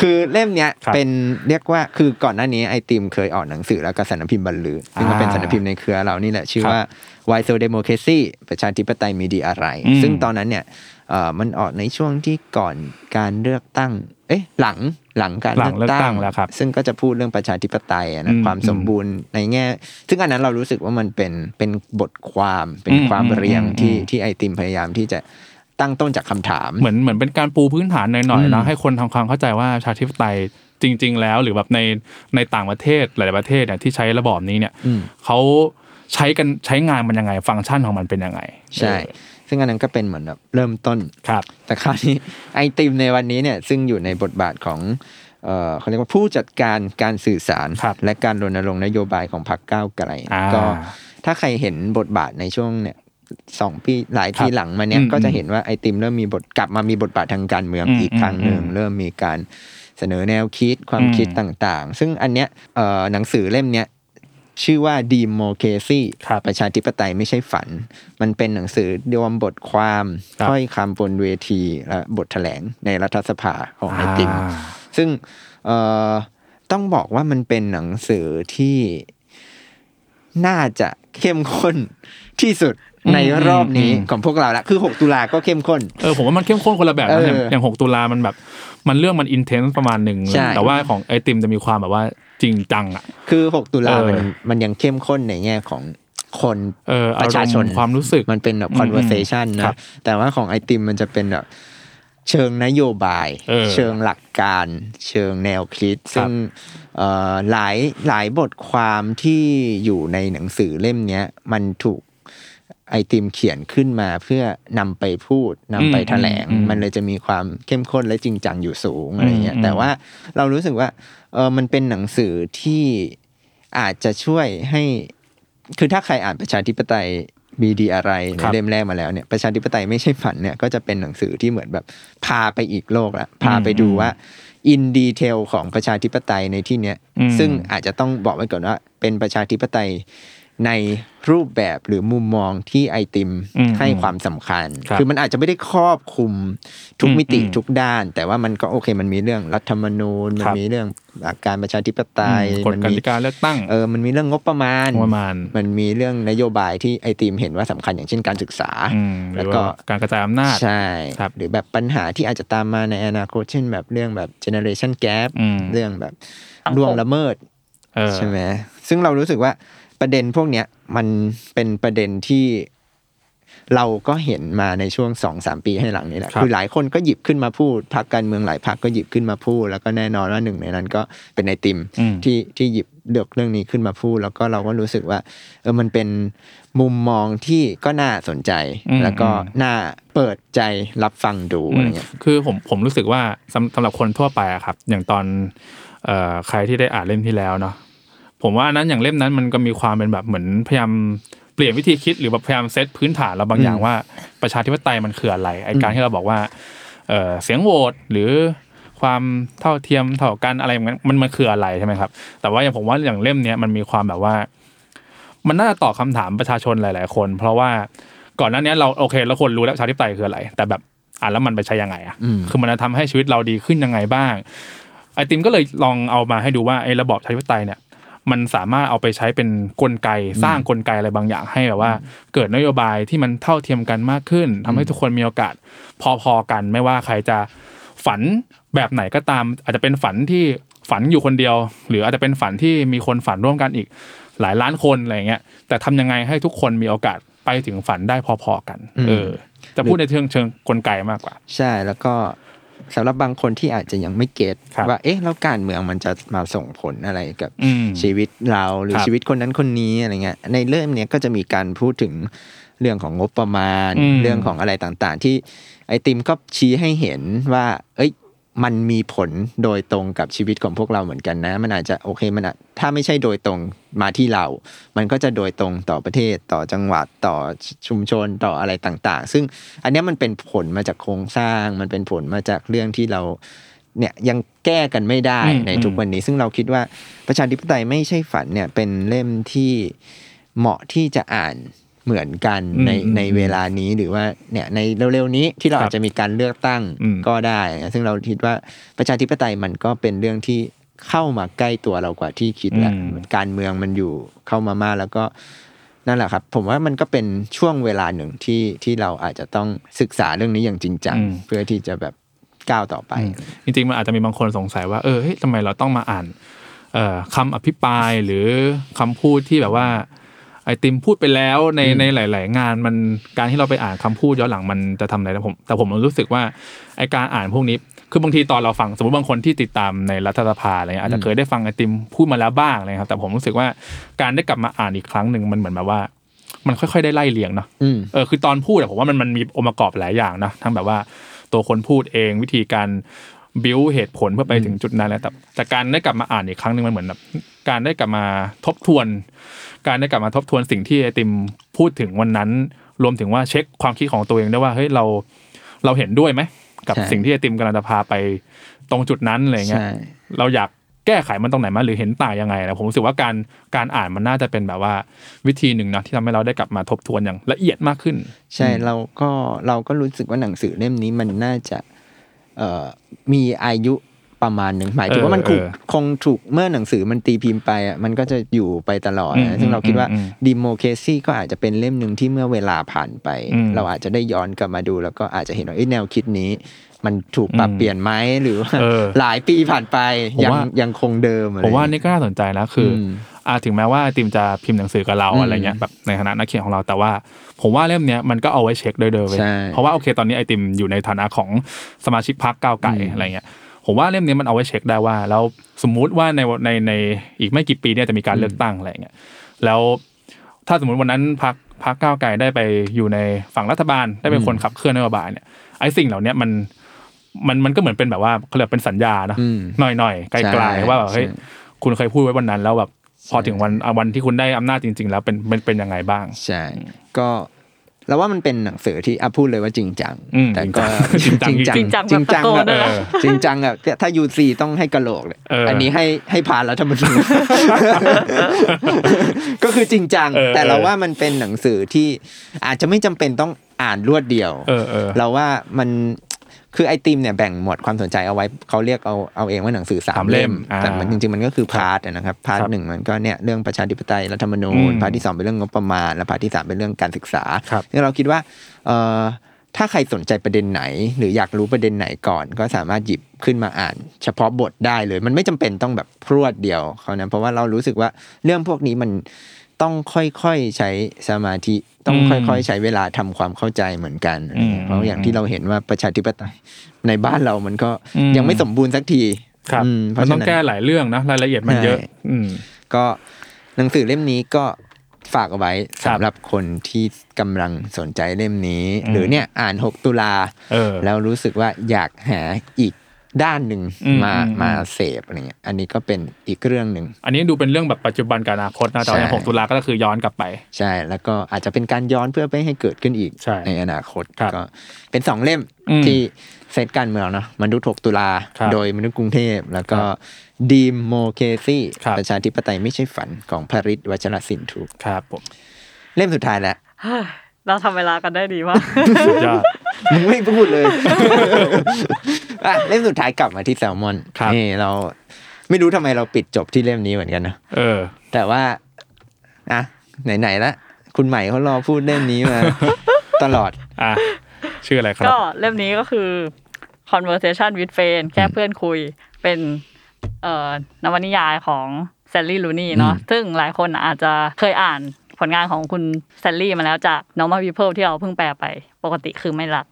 Speaker 2: คือเล่มเนี้ย
Speaker 3: ครับ
Speaker 2: เป็นเรียกว่าคือก่อนหน้านี้ไอติมเคยออกหนังสือแล้วก็สำนักพิมพ์บรรลือซึ่งก็เป็น
Speaker 3: อ่า
Speaker 2: สำนักพิมพ์ในเครือเรานี่แหละชื่อ
Speaker 3: ครับ
Speaker 2: ว่า Why So Democracy ประชาธิปไตยมีดีอะไร
Speaker 3: อืม
Speaker 2: ซึ่งตอนนั้นเนี่ยเอ่อ มันออกในช่วงที่ก่อนการเลือกตั้ง เอ๊ะ หลังหลังการ
Speaker 3: หลังเลือกตั้งแล้วครับ
Speaker 2: ซึ่งก็จะพูดเรื่องประชาธิปไตยอะ
Speaker 3: อื
Speaker 2: นะ
Speaker 3: ม
Speaker 2: ความสมบูรณ์ในแง่ ซึ่งอันนั้นเรารู้สึกว่ามันเป็นเป็นบทความเป็น
Speaker 3: อืม
Speaker 2: ความเรียง
Speaker 3: อืม
Speaker 2: ที่
Speaker 3: อืม
Speaker 2: ที่ไอติมพยายามที่จะตั้งต้นจากคำถาม
Speaker 3: เหมือนเหมือนเป็นการปูพื้นฐานหน่อย
Speaker 2: อื
Speaker 3: ๆ
Speaker 2: ม
Speaker 3: นะให้คนทำความเข้าใจว่าประชาธิปไตยจริง ๆ แล้ว หรือแบบในในต่างประเทศหลาย ๆ ประเทศเนี่ยที่ใช้ระบอบนี้เนี่ย
Speaker 2: อืม
Speaker 3: เขาใช้กันใช้งานมันยังไง ฟังก์ชันของมันเป็นยังไง
Speaker 2: ใช่ ซึ่งอันนั้นก็เป็นเหมือนแบบเริ่มต้น
Speaker 3: ครับ
Speaker 2: แต่คราวนี้ไอติมในวันนี้เนี่ยซึ่งอยู่ในบทบาทของเอ่อเขาเรียกว่าผู้จัดการการสื่อสาร
Speaker 3: ครับ
Speaker 2: และการรณรงค์นโยบายของพรรคก้าวไกล
Speaker 3: อ่า
Speaker 2: ก็ถ้าใครเห็นบทบาทในช่วงเนี่ยสองปีหลายที
Speaker 3: ครับ
Speaker 2: หลังมาเนี่ย
Speaker 3: อืม
Speaker 2: ก็จะเห็นว่าไอติมเริ่มมีบทกลับมามีบทบาททางการเมือง
Speaker 3: อืม
Speaker 2: อีกครั้งหนึ่ง
Speaker 3: อืม
Speaker 2: เริ่มมีการแเสนอแนวคิดความ
Speaker 3: อืม
Speaker 2: คิดต่างๆ ซึ่งอันเนี้ยเอ่อหนังสือเล่มเนี้ย ชื่อว่า Democracy
Speaker 3: ครับ
Speaker 2: ประชาธิปไตยไม่ใช่ฝัน มันเป็นหนังสือรวมบทความ
Speaker 3: ครับ
Speaker 2: ถ้อยคำบนเวที และบทแถลงในรัฐสภาของไอติม
Speaker 3: อ่า
Speaker 2: ซึ่งเอ่อต้องบอกว่ามันเป็นหนังสือที่น่าจะเข้มข้นที่สุด ในรอบนี้
Speaker 3: อืม
Speaker 2: ของพวกเราละคือ 6 ตุลาก็เข้มข้น
Speaker 3: เออผมว่ามันเข้มข้นคนละแบบนะอย่าง
Speaker 2: เออ
Speaker 3: อย่างหกตุลามันแบบ มันเรื่องมันอินเทนส์ประมาณหนึ่ง
Speaker 2: ใช่
Speaker 3: แต่ว่าของไอติมจะมีความแบบว่าจริงจังอะ
Speaker 2: คือ 6 ตุลา
Speaker 3: เออ
Speaker 2: มันมันยังเข้มข้นในแง่ของคน
Speaker 3: เออ
Speaker 2: ประชาชน
Speaker 3: อารมณ์ความรู้สึก
Speaker 2: มันเป็นแบบ
Speaker 3: อืม
Speaker 2: conversation
Speaker 3: ครั
Speaker 2: นะ
Speaker 3: บ
Speaker 2: แต่ว่าของไอติมมันจะเป็นแบบเชิงนโยบาย
Speaker 3: เออ
Speaker 2: เชิงหลักการ เชิงแนวคิดซึ่งเอ่อหลายหลายบทความที่อยู่ในหนังสือเล่มเนี้ยมันถูก ไอติมเขียนขึ้นมาเพื่อนำไปพูดนำไปแถลง
Speaker 3: อืมอืม
Speaker 2: มันเลยจะมีความเข้มข้นและจริงจังอยู่สูงอะไรเงี้ย
Speaker 3: อืม
Speaker 2: แต่ว่าเรารู้สึกว่าเออมันเป็นหนังสือที่อาจจะช่วยให้คือถ้าใครอ่านประชาธิปไตยมีดีอะไรใน
Speaker 3: ครับ
Speaker 2: เล่มแรกมาแล้วเนี่ยประชาธิปไตยไม่ใช่ฝันเนี่ยก็จะเป็นหนังสือที่เหมือนแบบพาไปอีกโลกละพาไปดูว่าอินดีเทลของประชาธิปไตยในที่เนี้ย
Speaker 3: อืม
Speaker 2: ซึ่งอาจจะต้องบอกไว้ก่อนว่าเป็นประชาธิปไตย ในรูปแบบหรือมุมมองที่ไอติม
Speaker 3: อืม
Speaker 2: ให้ความสำคัญ
Speaker 3: ครับ
Speaker 2: อมันอาจจะไม่ได้ครอบคลุมทุก
Speaker 3: อืม
Speaker 2: มิติ
Speaker 3: อืม
Speaker 2: ทุกด้าน แต่ว่ามันก็โอเค มันมีเรื่องรัฐธรรมนูญ มัน
Speaker 3: ครับ
Speaker 2: มีเรื่องหลักการประชาธิปไตย
Speaker 3: อืมกฎ
Speaker 2: มัน
Speaker 3: ก
Speaker 2: มี
Speaker 3: ติกาเลือกตั้ง
Speaker 2: เออ มันมีเรื่องงบประมาณ
Speaker 3: งบประมาณ
Speaker 2: มันมีเรื่องนโยบายที่ไอทีมเห็นว่าสำคัญอย่างเช่นการศึกษา
Speaker 3: อืมห
Speaker 2: แล้
Speaker 3: รื
Speaker 2: ว
Speaker 3: อ
Speaker 2: ก็
Speaker 3: ว่าการกระจายอำนาจ
Speaker 2: ใช่
Speaker 3: ครับ
Speaker 2: หรือแบบปัญหาที่อาจจะตามมาในอนาคต เช่นแบบเรื่องแบบ generation gap
Speaker 3: อืม
Speaker 2: เรื่องแบบ
Speaker 4: สังคม
Speaker 2: ล่วงละเมิด
Speaker 3: เออ
Speaker 2: ใช่ไหมซึ่งเรารู้สึกว่า ประเด็นพวกเนี้ยมันเป็นประเด็นที่เราก็เห็นมาในช่วงสองสามปีให้หลังนี้แหละ
Speaker 3: ครับ
Speaker 2: คือหลายคนก็หยิบขึ้นมาพูดพรรคการเมืองหลายพรรคก็หยิบขึ้นมาพูด แล้วก็แน่นอนว่าหนึ่งในนั้นก็เป็นไอติม
Speaker 3: อืม
Speaker 2: ที่ที่หยิบเลือกเรื่องนี้ขึ้นมาพูด แล้วก็เราก็รู้สึกว่าเออมันเป็นมุมมองที่ก็น่าสนใจ
Speaker 3: อืม
Speaker 2: แล้วก็น่าเปิดใจรับฟังดูอะไรเงี้ย
Speaker 3: คือผมผมรู้สึกว่าสำสำหรับคนทั่วไปอะครับ อย่างตอนเอ่อใครที่ได้อ่านเล่มที่แล้วเนาะ ผมว่าอันนั้นอย่างเล่มนั้นมันก็มีความเป็นแบบเหมือนพยายามเปลี่ยนวิธีคิดหรือแบบพยายามเซตพื้นฐานเราบางอย่างว่าประชาธิปไตยมันคืออะไรไอการที่เราบอกว่าเอ่อเสียงโหวตหรือความเท่าเทียมเท่ากันอะไรอย่างนั้นมันมันคืออะไรใช่ไหมครับ แต่ว่าอย่างผมว่าอย่างเล่มเนี้ยมันมีความแบบว่า มันน่าจะตอบคำถามประชาชนหลาย ๆ คน เพราะว่าก่อนหน้านี้เราโอเคแล้วคนรู้แล้วประชาธิปไตยคืออะไร แต่แบบอ่านแล้วมันไปใช้ยังไงอะ
Speaker 2: อืม
Speaker 3: คือมันจะทำให้ชีวิตเราดีขึ้นยังไงบ้างไอติมก็เลยลองเอามาให้ดูว่าไอ้ระบอบประชาธิปไตยเนี่ย มันสามารถเอาไปใช้เป็นกลไกสร้างกลไกอะไรบางอย่างให้แบบว่า เกิดนโยบายที่มันเท่าเทียมกันมากขึ้นทำให้ทุกคนมีโอกาสพอๆกัน ไม่ว่าใครจะฝันแบบไหนก็ตาม อาจจะเป็นฝันที่ฝันอยู่คนเดียว หรืออาจจะเป็นฝันที่มีคนฝันร่วมกันอีกหลายล้านคนอะไรอย่างเงี้ยแต่ทำยังไงให้ทุกคนมีโอกาสไปถึงฝันได้พอๆกัน
Speaker 2: อืม
Speaker 3: เออ จะพูดในเชิงเชิงกลไกมากกว่า
Speaker 2: ใช่แล้วก็ สำหรับบางคนที่อาจจะยังไม่เก็ต
Speaker 3: ครับ
Speaker 2: ว่าเอ๊ะแล้วการเมืองมันจะมาส่งผลอะไรกับ
Speaker 3: อืม
Speaker 2: ชีวิตเราหรือ
Speaker 3: ครับ
Speaker 2: ชีวิตคนนั้นคนนี้อะไรเงี้ยในเรื่องเนี้ยก็จะมีการพูดถึงเรื่องของงบประมาณ
Speaker 3: อืม
Speaker 2: เรื่องของอะไรต่างๆ ที่ไอติมก็ชี้ให้เห็นว่า เอ้ย มันมีผลโดยตรงกับชีวิตของพวกเราเหมือนกันนะ มันอาจจะโอเคมันอาจถ้าไม่ใช่โดยตรงมาที่เรา มันก็จะโดยตรงต่อประเทศต่อจังหวัดต่อชุมชนต่ออะไรต่างๆ ซึ่งอันเนี้ยมันเป็นผลมาจากโครงสร้าง มันเป็นผลมาจากเรื่องที่เราเนี่ยยังแก้กันไม่ได้
Speaker 3: อืม
Speaker 2: ในทุกวันนี้ ซึ่งเราคิดว่าประชาธิปไตยไม่ใช่ฝันเนี่ยเป็นเล่มที่เหมาะที่จะอ่าน เหมือนกัน
Speaker 3: อืม
Speaker 2: ใน
Speaker 3: อืม
Speaker 2: ในเวลานี้หรือว่าเนี่ยในเร็วๆนี้ที่เรา
Speaker 3: ครับ
Speaker 2: อาจจะมีการเลือกตั้ง
Speaker 3: อืม
Speaker 2: ก็ได้นะซึ่งเราคิดว่าประชาธิปไตยมันก็เป็นเรื่องที่เข้ามาใกล้ตัวเรากว่าที่คิดแหละ
Speaker 3: อืม
Speaker 2: การเมืองมันอยู่เข้ามามากแล้วก็นั่นแหละครับ ผมว่ามันก็เป็นช่วงเวลาหนึ่งที่ที่เราอาจจะต้องศึกษาเรื่องนี้อย่างจริงจัง
Speaker 3: อืม
Speaker 2: เพื่อที่จะแบบก้าวต่อไป
Speaker 3: จริงๆมันอาจจะมีบางคนสงสัยว่าเออเฮ้ยทำไมเราต้องมาอ่านเอ่อคำอภิปรายหรือคำพูดที่แบบว่า ไอติมพูดไปแล้วในในหลาย ๆ งานมันการที่เราไปอ่านคำพูดย้อนหลังมันจะทำอะไรนะผมแต่ผมรู้สึกว่าไอการอ่านพวกนี้คือบางทีตอนเราฟังสมมติบางคนที่ติดตามในรัฐสภาอะไรเงี้ยอาจจะเคยได้ฟังไอติมพูดมาแล้วบ้างอะไรครับ แต่ผมรู้สึกว่าการได้กลับมาอ่านอีกครั้งหนึ่งมันเหมือนแบบว่า มันค่อย ๆ ได้ไล่เลียงเนาะ
Speaker 2: อืม
Speaker 3: เออคือตอนพูดอะผมว่ามันมันมีองค์ประกอบหลายอย่างนะทั้งแบบว่า ตัวคนพูดเองวิธีการบิวเหตุผลเพื่อไปถึงจุดนั้นแหละแต่แต่การได้กลับมาอ่านอีกครั้งหนึ่งมันเหมือนแบบ การได้กลับมาทบทวน การได้กลับมาทบทวนสิ่งที่ไอติมพูดถึงวันนั้น รวมถึงว่าเช็คความคิดของตัวเองได้วยว่าเฮ้ยเราเราเห็นด้วยไหมกับ
Speaker 2: ใช่
Speaker 3: สิ่งที่ไอติมกำลังจะพาไปตรงจุดนั้นอะไรเงี้ย
Speaker 2: ใช่
Speaker 3: เราอยากแก้ไขมันตรงไหนมาหรือเห็นต่างยังไงนะผมรู้สึกว่าการการอ่านมันน่าจะเป็นแบบว่าวิธีหนึ่งนะที่ทำให้เราได้กลับมาทบทวนอย่างละเอียดมากขึ้น
Speaker 2: ใช่เราก็เราก็รู้สึกว่าหนังสือเล่มนี้มันน่าจะเอ่อมีอายุ ประมาณหนึ่งหมายถึงว่ามันคง
Speaker 3: เออ
Speaker 2: คงถูกเมื่อหนังสือมันตีพิมพ์ไปอะมันก็จะอยู่ไปตลอด
Speaker 3: อืม
Speaker 2: นะซึ่งเราคิดว่า
Speaker 3: อืมอืม
Speaker 2: ดิโมเคซีก็อาจจะเป็นเล่มหนึ่งที่เมื่อเวลาผ่านไป
Speaker 3: อืม
Speaker 2: เราอาจจะได้ย้อนกลับมาดู แล้วก็อาจจะเห็นว่าเอ้ยแนวคิดนี้ มันถูกปรับ
Speaker 3: อืม
Speaker 2: เปลี่ยนไหมหรือว่า
Speaker 3: เออ
Speaker 2: หลายปีผ่านไป
Speaker 3: ผม
Speaker 2: ยัง
Speaker 3: ว่า
Speaker 2: ยังคงเดิมอะไร
Speaker 3: ผมว่านี่ก็น่าสนใจนะคืออ
Speaker 2: ม
Speaker 3: อ่าถึงแม้ว่าไอติมจะพิมพ์หนังสือกับเรา
Speaker 2: อืม
Speaker 3: อะไรเงี้ยแบบในฐานะนักเขียนของเราแต่ว่า ผมว่าเล่มเนี้ยมันก็เอาไว้เช็คได้เลยเว้ย
Speaker 2: ใช่
Speaker 3: เพราะว่าโอเคตอนนี้ไอติมอยู่ในฐานะของสมาชิกพรรคก้าวไก่
Speaker 2: อืม
Speaker 3: อะไรเงี้ย ผมว่าเล่มนี้มันเอาไว้เช็คได้ว่า แล้วสมมุติว่าในในในอีกไม่กี่ปีเนี่ยจะมีการเลือกตั้งอะไรเงี้ยแล้วถ้าสมมติวันนั้นพรรคพรรคก้าวไก่ได้ไปอยู่ในฝั่งรัฐบาลได้เป็นคนขับเคลื่อนนโยบายเนี่ยไอ้สิ่งเหล่าเนี้ยมันมันมันก็เหมือนเป็นแบบว่าเขาเรียกเป็นสัญญาเนอะ
Speaker 2: อืม
Speaker 3: หน่อยหน่อยๆไกล
Speaker 2: ใช่
Speaker 3: ๆว่าแบบเฮ้ย
Speaker 2: ใช่
Speaker 3: คุณเคยพูดไว้วันนั้นแล้วแบบพอถึงวันอะวันที่คุณได้อำนาจจริง ๆ แล้วเป็นเป็นเป็นยังไงบ้าง
Speaker 2: ใช่ ก็ เราว่ามันเป็นหนังสือที่อะพูดเลยว่าจริงจัง
Speaker 3: อืม
Speaker 2: แต่ก็
Speaker 3: จริงจัง
Speaker 4: จริงจัง
Speaker 2: จริงจัง
Speaker 4: แบบตะโกน
Speaker 2: อะ
Speaker 4: ด้วยนะ
Speaker 2: เออจริงจังอะถ้ายูซีต้องให้กะโหลกเลย
Speaker 3: เอออั
Speaker 2: อันนี้ให้ให้ผ่านรัฐธรรมนูญก็คือจริงจัง
Speaker 3: เออ
Speaker 2: แต่เราว่ามันเป็นหนังสือที่อาจจะไม่จำเป็นต้องอ่านรวดเดียว
Speaker 3: เออเออ
Speaker 2: เราว่ามัน คือไอติมเนี่ยแบ่งหมวดความสนใจเอาไว้เขาเรียกเอาเอาเองว่าหนังสือสา
Speaker 3: สามมเล่
Speaker 2: เล่ม
Speaker 3: มอ่า
Speaker 2: แต่มันจริงๆมันก็คือ part อะนะครับ part
Speaker 3: ครับ
Speaker 2: หนึ่งมันก็เนี่ยเรื่องประชาธิปไตยรัฐธรรมนูญอืม part ที่สองเป็นเรื่องงบประมาณและ part ที่สามเป็นเรื่องการศึกษา
Speaker 3: ครับ
Speaker 2: ซึ่งเราคิดว่าเอ่อถ้าใครสนใจประเด็นไหน หรืออยากรู้ประเด็นไหนก่อน ก็สามารถหยิบขึ้นมาอ่าน เฉพาะบทได้เลย มันไม่จำเป็นต้องแบบพรวดเดียวเขานะเพราะว่าเรารู้สึกว่าเรื่องพวกนี้มัน ต้องค่อยๆใช้สมาธิต้อง
Speaker 3: อืม
Speaker 2: ค่อยๆ ใช้เวลาทำความเข้าใจเหมือนกัน
Speaker 3: อืม
Speaker 2: เพราะอย่างที่เราเห็นว่าประชาธิปไตยในบ้านเรามันก็
Speaker 3: อืม
Speaker 2: ยังไม่สมบูรณ์สักที
Speaker 3: ครับ
Speaker 2: อืเพ
Speaker 3: มัน
Speaker 2: ราะ
Speaker 3: ต้อง
Speaker 2: ฉะ
Speaker 3: แก้หลายเรื่องนะรายละเอียดมันเยอะ
Speaker 2: ใช่
Speaker 3: อืม
Speaker 2: ก็หนังสือเล่มนี้ก็ฝากเอาไว้
Speaker 3: ครับ
Speaker 2: สำหรับคนที่กำลังสนใจเล่มนี้
Speaker 3: อืม
Speaker 2: หรือเนี่ยอ่าน 6 ตุลา
Speaker 3: เออ
Speaker 2: แล้วรู้สึกว่าอยากหาอีก ด้านหนึ่ง
Speaker 3: อืม
Speaker 2: มา
Speaker 3: อืม
Speaker 2: มาเสพอะไรเงี้ย อันนี้ก็เป็นอีกเรื่องหนึ่ง
Speaker 3: อันนี้ดูเป็นเรื่องแบบปัจจุบันกับอนาคตนะแต่ว่าอย่าง
Speaker 2: ใช่
Speaker 3: หกตุลาก็คือย้อนกลับไป
Speaker 2: ใช่ แล้วก็อาจจะเป็นการย้อนเพื่อไม่ให้เกิดขึ้นอีก
Speaker 3: ใช่
Speaker 2: อนาคต
Speaker 3: ครับ
Speaker 2: ก็เป็นสองเล่ม
Speaker 3: อืม
Speaker 2: ที่เซตการเมืองเนาะมนุษย์6ตุลา
Speaker 3: ครับ
Speaker 2: โดยมนุษย์กรุงเทพ แล้วก็
Speaker 3: ครับ
Speaker 2: ดีมโมเคซี่
Speaker 3: ครับ
Speaker 2: ประชาธิปไตยไม่ใช่ฝันของพระฤทธิ์วัชรศิลป์ถูก
Speaker 3: ครับผม
Speaker 2: เล่มสุดท้ายแล้ว
Speaker 4: เฮ้ยเราทำเวลากันได้ดีมาก
Speaker 3: สุดยอด
Speaker 2: มึงไม่พูดเลยอะเล่มสุดท้ายกลับมาที่แซลมอน
Speaker 3: ครับ
Speaker 2: นี่เราไม่รู้ทำไมเราปิดจบที่เล่มนี้เหมือนกันนะ
Speaker 3: เออ
Speaker 2: แต่ว่าอะไหนๆละคุณใหม่เขารอพูดเล่มนี้มา ตลอด
Speaker 3: อะชื่ออะไรครับ
Speaker 4: ก็เล่มนี้ก็คือ conversation with friend แค่เพื่อนคุยเป็นเอ่อนวนิยายของแซลลี่ รูนีย์เนาะ
Speaker 2: อืม
Speaker 4: ซึ่งหลายคนอาจจะเคยอ่านผลงานของคุณแซลลี่มาแล้วจาก normal people ที่เราเพิ่งแปลไป ปกติคือไม่รัก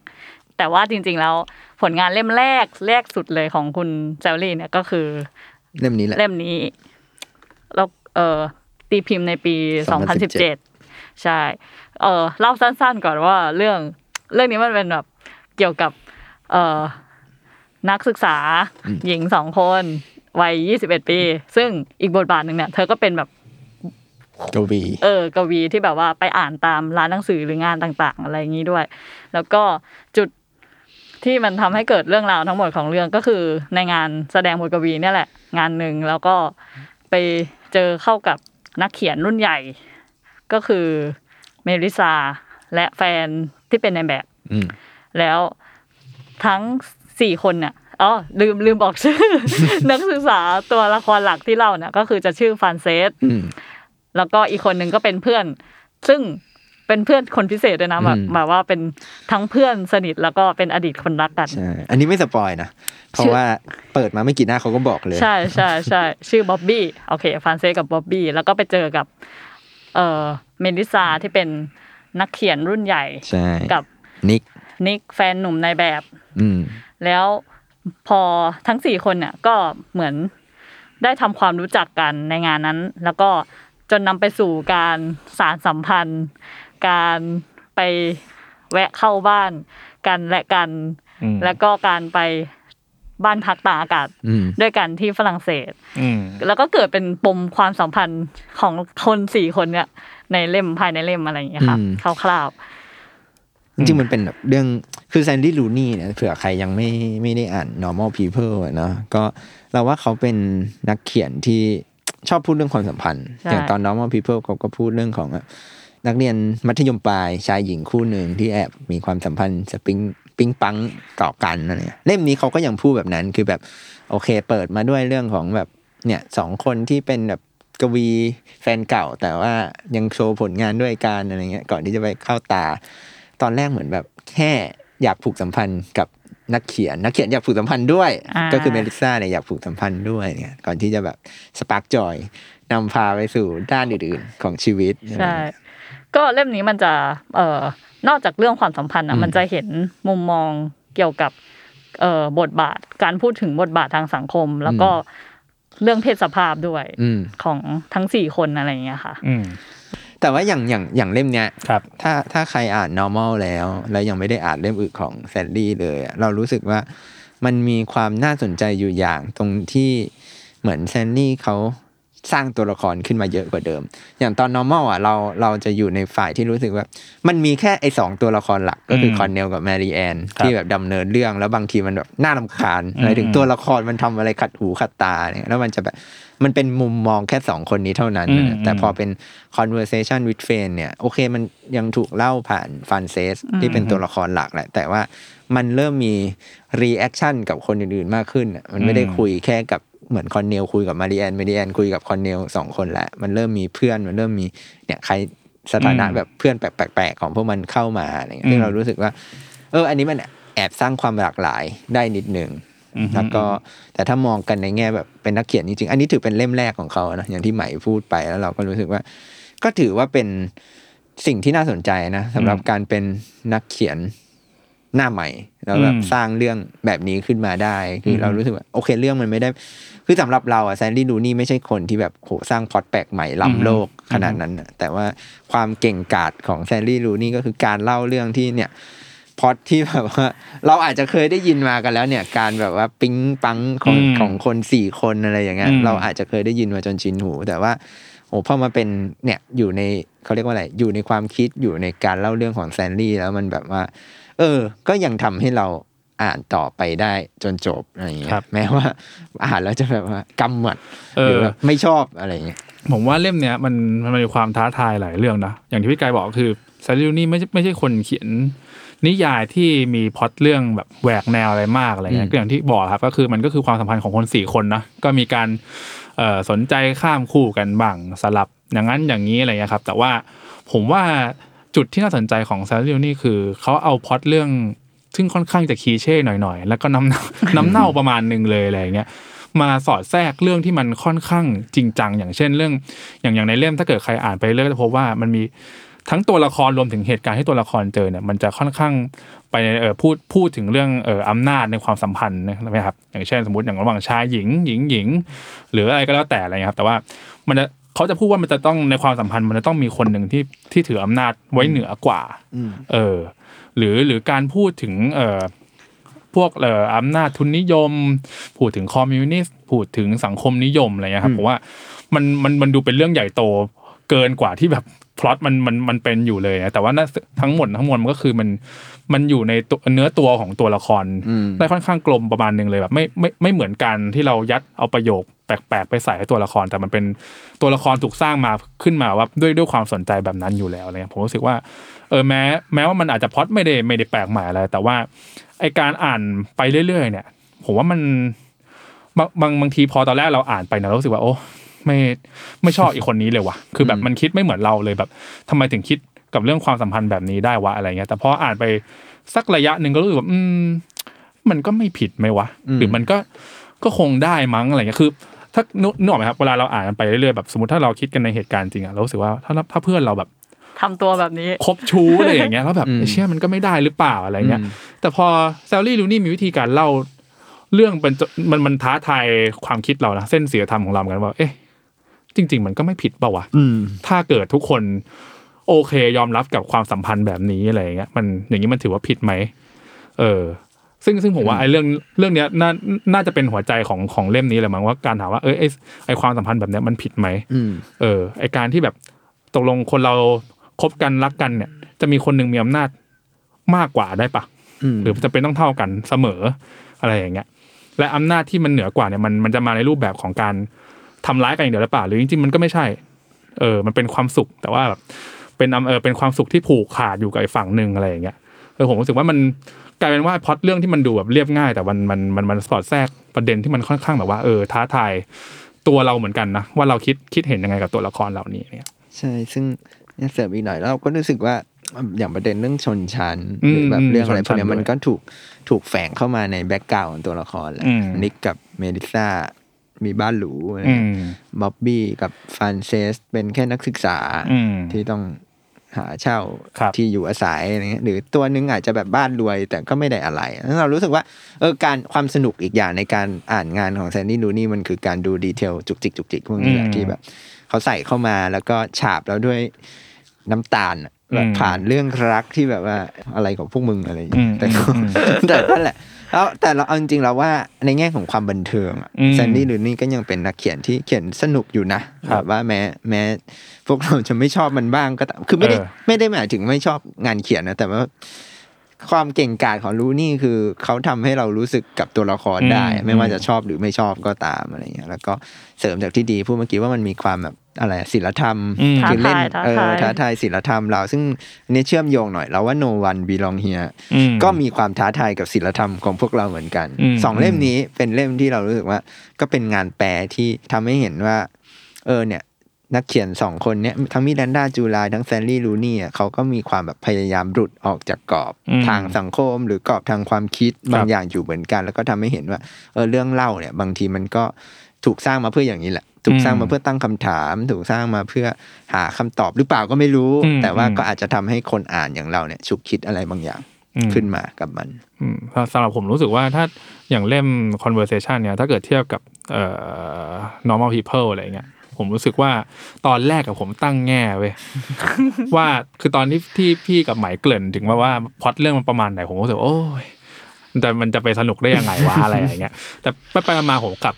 Speaker 4: แต่ว่าจริง ๆ แล้วผลงานเล่มแรกแรกสุดเลยของคุณแซลลี่เนี่ยก็คือ
Speaker 2: เล่มนี้แหละ
Speaker 4: เล่มนี้แล้วเอ่อตีพิมพ์ในปี
Speaker 2: 2017
Speaker 4: 2017 ใช่ เออเล่าสั้นๆก่อนว่าเรื่องเรื่องนี้มันเป็นแบบเกี่ยวกับเอ่อนักศึกษาหญิงสองคนวัย 21 ปี ซึ่งอีกบทบาทหนึ่งเนี่ยเธอก็เป็นแบบ
Speaker 2: กวี
Speaker 4: เออกวีที่แบบว่าไปอ่านตามร้านหนังสือหรืองานต่าง ๆ อะไรอย่างนี้ด้วย แล้วก็จุด ที่มันทำให้เกิดเรื่องราวทั้งหมดของเรื่องก็คือในงานแสดงบทกวีเนี่ยแหละ งานหนึ่งแล้วก็ไปเจอเข้ากับนักเขียนรุ่นใหญ่ ก็คือเมลิซาและแฟนที่เป็นในายแบบ
Speaker 2: อืม
Speaker 4: แล้วทั้งสี่คนเนี่ยอ๋อลืมลืมบอกชื่อ นักศึกษาตัวละครหลักที่เล่าเนี่ยก็คือจะชื่อฟรานเซส
Speaker 2: อืม
Speaker 4: แล้วก็อีกคนหนึ่งก็เป็นเพื่อน ซึ่ง เป็นเพื่อนคนพิเศษด้วยนะแบบ
Speaker 2: อืม
Speaker 4: แบบว่าเป็นทั้งเพื่อนสนิทแล้วก็เป็นอดีตคนรักกัน
Speaker 2: ใช่อันนี้ไม่ spoil นะเพราะว่าเปิดมาไม่กี่หน้าเขาก็บอกเลย
Speaker 4: ใช่ใช่ใช่ชื่อบ๊อบบี้โอเคฟรานเซสกับบ๊อบบี้แล้วก็ไปเจอกับ เอ่อเมลิซาที่เป็นนักเขียนรุ่นใหญ่
Speaker 2: ใช่
Speaker 4: กับ
Speaker 2: นิก
Speaker 4: นิกแฟนหนุ่มในแบบ
Speaker 2: อืม
Speaker 4: แล้วพอทั้งสี่คนเนี่ยก็เหมือนได้ทำความรู้จักกันในงานนั้น แล้วก็จนนำไปสู่การสานสัมพันธ์ การไปแวะเข้าบ้านกันและกัน
Speaker 3: อืม
Speaker 4: แล้วก็การไปบ้านพักตากอากาศ
Speaker 2: อืม
Speaker 4: ด้วยกันที่ฝรั่งเศส
Speaker 3: อืม
Speaker 4: แล้วก็เกิดเป็นปมความสัมพันธ์ของคนสี่คนเนี่ย ในเล่มภายในเล่มอะไรอย่างเงี้ยค่ะ
Speaker 2: อืม
Speaker 4: คร่าว
Speaker 2: จริงๆมันเป็นแบบเรื่องคือแซนดี้ลูนี่เนี่ยเผื่อใครยังไม่ไม่ได้อ่าน normal people อะเนาะก็เราว่าเขาเป็นนักเขียนที่ชอบพูดเรื่องความสัมพันธ์
Speaker 4: ใช่
Speaker 2: อย่างตอน normal people เขาก็พูดเรื่องของแบบ นักเรียนมัธยมปลายชายหญิงคู่หนึ่งที่แอบมีความสัมพันธ์สปริงปิงปังต่อกันอะไรเงี้ยเล่มนี้เขาก็ยังพูดแบบนั้นคือแบบโอเค เปิดมาด้วยเรื่องของแบบเนี่ยสองคนที่เป็นแบบกวีแฟนเก่า แต่ว่ายังโชว์ผลงานด้วยกันอะไรเงี้ยก่อนที่จะไปเข้าตา ตอนแรกเหมือนแบบแค่อยากผูกสัมพันธ์กับนักเขียน นักเขียนอยากผูกสัมพันธ์ด้วย
Speaker 4: อ่า
Speaker 2: ก็คือเมลิซ่าเนี่ยอยากผูกสัมพันธ์ด้วยเนี่ยก่อนที่จะแบบspark joy นำพาไปสู่ด้านอื่นๆของชีวิต
Speaker 4: ใช่ ก็เล่มนี้มันจะเอ่อนอกจากเรื่องความสัมพันธ์อะมันจะเห็นมุมมองเกี่ยวกับเอ่อบทบาทการพูดถึงบทบาททางสังคม แล้วก็เรื่องเพศสภาพด้วย
Speaker 2: อืม
Speaker 4: ของทั้งสี่คนอะไรอย่างเงี้ยค่ะ
Speaker 3: อืม
Speaker 2: แต่ว่าอย่างอย่างอย่างเล่มเนี้ย
Speaker 3: ครับ
Speaker 2: ถ้าถ้าใครอ่าน normal แล้ว แล้วยังไม่ได้อ่านเล่มอื่นของแซลลี่เลยอะเรารู้สึกว่ามันมีความน่าสนใจอยู่อย่างตรงที่เหมือนแซลลี่เขา สร้างตัวละครขึ้นมาเยอะกว่าเดิม อย่างตอน normal อะเราเราจะอยู่ในฝ่ายที่รู้สึกว่า มันมีแค่ไอ้สองตัวละครหลักก็คืออ
Speaker 3: ม
Speaker 2: คอนเนลกับแมรี่แอน
Speaker 3: ครับ
Speaker 2: ที่แบบดำเนินเรื่องแล้วบางทีมันแบบน่ารำคาญหมายถึง
Speaker 3: อืม
Speaker 2: ตัวละครมันทำอะไรขัดหูขัดตาเนี่ยแล้วมันจะแบบมันเป็นมุมมองแค่สองคนนี้เท่านั้น
Speaker 3: อืม
Speaker 2: นะแต่
Speaker 3: อืม
Speaker 2: พอเป็น conversation with f r i e n d เนี่ยโอเคมันยังถูกเล่าผ่านฟรานเซสที่เป็นตัวละครหลักแหละ แต่ว่ามันเริ่มมี reaction กับคนอื่นๆมากขึ้นอะมันไม่ได้คุยแค่กับ เหมือนคอนเนลคุยกับมาริแอนมาริแอนคุยกับคอนเนลสองคนแหละมันเริ่มมีเพื่อนมันเริ่มมีเนี่ยใครสถานะ
Speaker 3: อืม
Speaker 2: แบบเพื่อนแปลกๆของพวกมันเข้ามาอะไรเงี้ยซึ่งเรารู้สึกว่า เออ อันนี้มันแอบสร้างความหลากหลายได้นิดหนึ่ง
Speaker 3: อือฮึ
Speaker 2: แล้วก็แต่ถ้ามองกันในแง่แบบเป็นนักเขียนจริงๆอันนี้ถือเป็นเล่มแรกของเขานะอย่างที่ไหมพูดไปแล้วเราก็รู้สึกว่า ก็ถือว่าเป็นสิ่งที่น่าสนใจนะสำหรับการเป็นนักเขียน หน้าใหม่แล้วแบบ
Speaker 3: อืม
Speaker 2: สร้างเรื่องแบบนี้ขึ้นมาได้ คืออ
Speaker 3: ม
Speaker 2: เรารู้สึกว่าโอเคเรื่องมันไม่ได้ คือสำหรับเราอะแซนดี้ดูนี่ไม่ใช่คนที่แบบโหสร้างพล็อตแปลกใหม่ล้ำโลกขนาดนั้นน่ะแต่ว่าความเก่งกาจของแซนดี้ดูนี่ก็คือการเล่าเรื่องที่เนี่ยพล็อตที่แบบว่าเราอาจจะเคยได้ยินมากันแล้วเนี่ย การแบบว่าปิ๊งปังของ
Speaker 3: อืม
Speaker 2: ของคนสี่คนอะไรอย่างเงี้ย
Speaker 3: อืม
Speaker 2: เราอาจจะเคยได้ยินมาจนชินหู แต่ว่า โอ้พอมาเป็นเนี่ยอยู่ในเขาเรียกว่าอะไร อยู่ในความคิดอยู่ในการเล่าเรื่องของแซนดี้แล้วมันแบบว่า เออ ก็ยังทำให้เราอ่านต่อไปได้จนจบอะไรอย่างเงี้
Speaker 3: ครั
Speaker 2: ย
Speaker 3: บ
Speaker 2: แม้ว่า อ่านแล้วจะแบบว่ากำหมัด
Speaker 3: เออ
Speaker 2: หรือแบบไม่ชอบอะไรอย่างเงี้ย
Speaker 3: ผมว่าเล่มเนี้ยมันมันมีความท้าทายหลายเรื่องนะอย่างที่พี่กายบอกคือซาริลนี่ไม่ใช่ไม่ใช่คนเขียนนิยายที่มีพล็อตเรื่องแบบแหวกแนวอะไรมากอะไรเงี้ย
Speaker 2: อืม
Speaker 3: ก็อย่างที่บอกครับ ก็คือมันก็คือความสัมพันธ์ของคนสี่คนนะก็มีการเอ่อ สนใจข้ามคู่กันบ้างสลับอย่างนั้นอย่างนี้อะไรเงี้ยครับ แต่ว่าผมว่าจุดที่น่าสนใจของซาริลนี่คือเขาเอาพอตเรื่องซึ่งค่อนข้างจะคีเช่หน่อยๆ แล้วก็น้ำน้ำเน่าประมาณหนึ่งเลยอะไรอย่างเงี้ยมาสอดแทรกเรื่องที่มันค่อนข้างจริงจัง อย่างเช่นเรื่อง อย่างอย่างในเล่มถ้าเกิดใครอ่านไปเรื่อยก็จะพบว่ามันมีทั้งตัวละครรวมถึงเหตุการณ์ที่ตัวละครเจอเนี่ยมันจะค่อนข้าง ไปเออพูดพูดถึงเรื่องเอออำนาจในความสัมพันธ์นะครับ อย่างเช่นสมมติอย่างระหว่างชายหญิงหญิงหญิง หรืออะไรก็แล้วแต่อะไรเงี้ยครับ แต่ว่ามันจะเขาจะพูดว่ามันจะต้องในความสัมพันธ์ มันจะต้องมีคนหนึ่งที่ที่ถืออำนาจไว้เหนือกว่าเออ หรือหรือการพูดถึงเอ่อพวกเอ่ออำนาจทุนนิยม พูดถึงคอมมิวนิสต์พูดถึงสังคมนิยมอะไรเงี้ยครับผมว่ามันมันมันดูเป็นเรื่องใหญ่โตเกินกว่าที่แบบพล็อตมันมันมันเป็นอยู่เลยนะแต่ว่านั่นทั้งหมดทั้งมวลมันก็คือมัน มันอยู่ในตัวเนื้อตัวของตัวละคร
Speaker 2: อืม
Speaker 3: ได้ค่อนข้างกลมประมาณหนึ่งเลยแบบไม่ไม่ไม่เหมือนกันที่เรายัดเอาประโยคแปลกๆไปใส่ให้ตัวละครแต่มันเป็นตัวละครถูกสร้างมาขึ้นมาว่าด้วยด้วยความสนใจแบบนั้นอยู่แล้วอะไรเงี้ยผมรู้สึกว่าเออแม้แม้ว่ามันอาจจะพล็อตไม่ได้ไม่ได้แปลกใหม่อะไรแต่ว่าไอการอ่านไปเรื่อยๆ เนี่ย ผมว่ามันบางบางบางทีพอตอนแรกเราอ่านไปนะเรารู้สึกว่าโอ้ไม่ไม่ชอบอีกคนนี้เลยว่ะ คือแบบมันคิดไม่เหมือนเราเลยแบบทำไมถึงคิด กับเรื่องความสัมพันธ์แบบนี้ได้วะอะไรเงี้ย แต่พออ่านไปสักระยะหนึ่งก็รู้สึกว่าอืม มันก็ไม่ผิดไหมวะ
Speaker 2: อืม
Speaker 3: หรือมันก็ก็คงได้มั้งอะไรเงี้ยคือถ้านึกนึกออกไหมครับเวลาเราอ่านกันไปเรื่อยๆแบบสมมติถ้าเราคิดกันในเหตุการณ์จริงอะเรารู้สึกว่าถ้าถ้าเพื่อนเราแบบ
Speaker 4: ทำตัวแบบนี้
Speaker 3: คบชู้อะไรอย่างเงี้ยแล้วแบบ
Speaker 2: อืม
Speaker 3: ไอ้เชื่อมันก็ไม่ได้หรือเปล่าอะไรเงี้ย
Speaker 2: อืม
Speaker 3: แต่พอแซลลี่ลูนี่มีวิธีการเล่าเรื่องเป็นมันมันท้าทายความคิดเรานะเส้นเสียธรรมของเราเหมือนกันว่า เอ๊ะจริง ๆ มันก็ไม่ผิดเปล่าวะ
Speaker 2: อืม
Speaker 3: ถ้าเกิดทุกคน โอเค ยอมรับกับความสัมพันธ์แบบนี้อะไรอย่างเงี้ยมันอย่างนี้มันถือว่าผิดไหมเออ ซึ่งซึ่งผมว่าไอ้เรื่องเรื่องเนี้ยน่าน่าจะเป็นหัวใจของของเล่มนี้แหละมั้งว่าการถามว่าเออไอ้ไอ้ความสัมพันธ์แบบเนี้ยมันผิดไหม
Speaker 2: อืม
Speaker 3: เออไอการที่แบบตกลงคนเราคบกันรักกันเนี่ย จะมีคนหนึ่งมีอำนาจมากกว่าได้ปะ
Speaker 2: อืม
Speaker 3: หรือจะเป็นต้องเท่ากันเสมออะไรอย่างเงี้ย และอำนาจที่มันเหนือกว่าเนี่ยมันมันจะมาในรูปแบบของการทำร้ายกันอย่างเดียวหรือเปล่าหรือจริงๆมันก็ไม่ใช่ เออ มันเป็นความสุขแต่ว่าแบบ เป็นอำเออเป็นความสุขที่ผูกขาดอยู่กับไอ้ฝั่งหนึ่งอะไรอย่างเงี้ยเออผมรู้สึกว่ามันกลายเป็นว่าพล็อตเรื่องที่มันดูแบบเรียบง่าย แต่มันมันมันมันสอดแทรกประเด็นที่มันค่อนข้างแบบว่าเออท้าทายตัวเราเหมือนกันนะว่าเราคิดคิดเห็นยังไงกับตัวละครเหล่านี้เนี่ย
Speaker 2: ใช่ซึ่งเนี่ยเสริมอีกหน่อยแล้วเราก็รู้สึกว่าอย่างประเด็นเรื่องชนชั้น
Speaker 3: อื
Speaker 2: ห
Speaker 3: ม
Speaker 2: รือแบบเรื่องอะไร
Speaker 3: ชนชั้
Speaker 2: วกเนี้ย
Speaker 3: ด้วย
Speaker 2: มันก็ถูกถูกแฝงเข้ามาใน background ของตัวละครแหละ
Speaker 3: อืม
Speaker 2: นิกกับเมลิซ่ามีบ้านหรูอะไร
Speaker 3: อื
Speaker 2: เงี้ย
Speaker 3: ม
Speaker 2: บ๊อบบี้กับฟรานเซสเป็นแค่นักศึกษา
Speaker 3: อืม
Speaker 2: ที่ต้อง หาเช่า
Speaker 3: ครับ
Speaker 2: ที่อยู่อาศัยอะไรเงี้ยหรือตัวนึงอาจจะแบบบ้านรวยแต่ก็ไม่ได้อะไรแล้วเรารู้สึกว่าเออการความสนุกอีกอย่างในการอ่านงานของแซลลี่ รูนีย์มันคือการดู detail จุกจิกจุกจิกพวกนี้แหละ
Speaker 3: อืม
Speaker 2: ที่แบบเขาใส่เข้ามาแล้วก็ฉาบแล้วด้วยน้ำตาลอะแบบ
Speaker 3: อืม
Speaker 2: ผ่านเรื่องรักที่แบบว่าอะไรของพวกมึงอะไรอย่างเงี้ย
Speaker 3: อืม
Speaker 2: แต่ก็
Speaker 3: อืม
Speaker 2: แต่นั่นแหละ แล้วแต่เราเอาจริงๆแล้วว่าในแง่ของความบันเทิงอะ
Speaker 3: อืม
Speaker 2: แซนดี้ดูนี่ก็ยังเป็นนักเขียนที่เขียนสนุกอยู่นะครับแบบว่าแม้แม้พวกเราจะไม่ชอบมันบ้างก็ตามคือไม่ได้
Speaker 3: เออ
Speaker 2: ไม่ได้หมายถึงไม่ชอบงานเขียนนะแต่ว่า ความเก่งกาจของลูนี่คือเขาทำให้เรารู้สึกกับตัวละครได้
Speaker 3: อืม
Speaker 2: ไม่ว่าจะชอบหรือไม่ชอบก็ตามอะไรเงี้ยแล้วก็เสริมจากที่ดีพูดเมื่อกี้ว่ามันมีความแบบอะไรศิลธรรม
Speaker 3: อืม
Speaker 2: คือเล่น
Speaker 4: ท้าทาย
Speaker 2: เออ
Speaker 4: ท้าทาย
Speaker 2: ท้าทายศิลธรรมเราซึ่งอันนี้เชื่อมโยงหน่อยเราว่า no one belong here
Speaker 3: อืม
Speaker 2: ก็มีความท้าทายกับศิลธรรมของพวกเราเหมือนกัน
Speaker 3: อืม
Speaker 2: สองเล่มนี้เป็นเล่มที่เรารู้สึกว่า ก็เป็นงานแปลที่ทำให้เห็นว่า เออเนี่ย นักเขียนสองคนเนี้ยทั้งมิรันดาจูไลทั้งแซนลี่ลูนี่อะเขาก็มีความแบบพยายามหลุดออกจากกรอบ
Speaker 3: อืม
Speaker 2: ทางสังคม หรือกรอบทางความคิด
Speaker 3: ครับ
Speaker 2: บางอย่างอยู่เหมือนกัน แล้วก็ทำให้เห็นว่าเออเรื่องเล่าเนี่ย บางทีมันก็ถูกสร้างมาเพื่ออย่างนี้แหละ ถูกสร้างมาเพื่อตั้งคำถาม ถูกสร้างมาเพื่อหาคำตอบหรือเปล่าก็ไม่รู้
Speaker 3: อืม
Speaker 2: แต่ว่า
Speaker 3: อืม
Speaker 2: ก็อาจจะทำให้คนอ่านอย่างเราเนี่ยฉุกคิดอะไรบางอย่าง
Speaker 3: อืม
Speaker 2: ขึ้นมากับมัน
Speaker 3: อืมสำหรับผมรู้สึกว่าถ้าอย่างเล่ม conversation เนี่ยถ้าเกิดเทียบกับเอ่อ normal people อะไรเงี้ย ผมรู้สึกว่าตอนแรกกับผมตั้งแง่เว้ยว่าคือตอนที่ที่พี่กับไหมเกริ่นถึงว่าว่าพล็อตเรื่องมันประมาณไหนผมก็รู้สึกว่าโอ้ยแต่มันจะไปสนุกได้ยังไงวะอะไรอย่างเงี้ย แต่ไปไปๆมาๆผมกลับ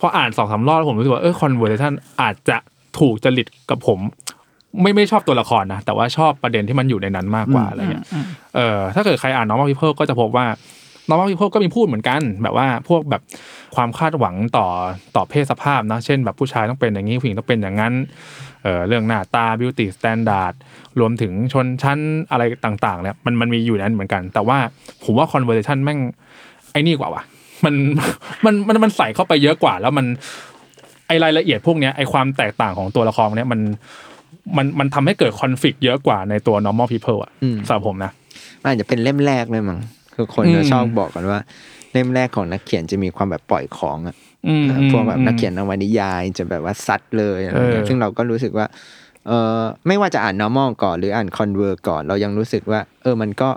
Speaker 3: พออ่านสองสามรอบแล้วผมรู้สึกว่าเออ conversation อาจจะถูกจริตกับผม ไม่ไม่ชอบตัวละครนะแต่ว่าชอบประเด็นที่มันอยู่ในนั้นมากกว่าอะไรเงี้ยเออถ้าเกิดใครอ่าน normal people ก็จะพบว่า normal people ก็มีพูดเหมือนกัน แบบว่าพวกแบบความคาดหวังต่อต่อเพศสภาพนะเช่น แบบผู้ชายต้องเป็นอย่างนี้ผู้หญิงต้องเป็นอย่างนั้นเออเรื่องหน้าตา beauty standard รวมถึงชนชั้นอะไรต่างๆเนี่ยมันมันมีอยู่ในนั้นเหมือนกัน แต่ว่าผมว่า conversation แม่งไอ้นี่กว่าว่ะมันมันมันมันใส่เข้าไปเยอะกว่า แล้วมันไอรายละเอียดพวกเนี้ยไอความแตกต่างของตัวละครเนี้ยมันมันมันทำให้เกิดคอนฟ lict เยอะกว่าในตัว normal people อะ
Speaker 2: อืม
Speaker 3: สำหรับผมนะ
Speaker 2: มันอาจจะเป็นเล่มแรกเลยมั้ง คือคน
Speaker 3: อืม
Speaker 2: จะชอบบอกกันว่า เล่มแรกของนักเขียนจะมีความแบบปล่อยของอะ
Speaker 3: อืม
Speaker 2: พวกแบบ
Speaker 3: อืม
Speaker 2: นักเขียนนวนิยายจะแบบว่าซัดเลยอะไรเงี้ย
Speaker 3: เออ
Speaker 2: ซึ่งเราก็รู้สึกว่าเออไม่ว่าจะอ่าน normal ก่อนหรืออ่าน convert ก่อน เรายังรู้สึกว่า เออมันก็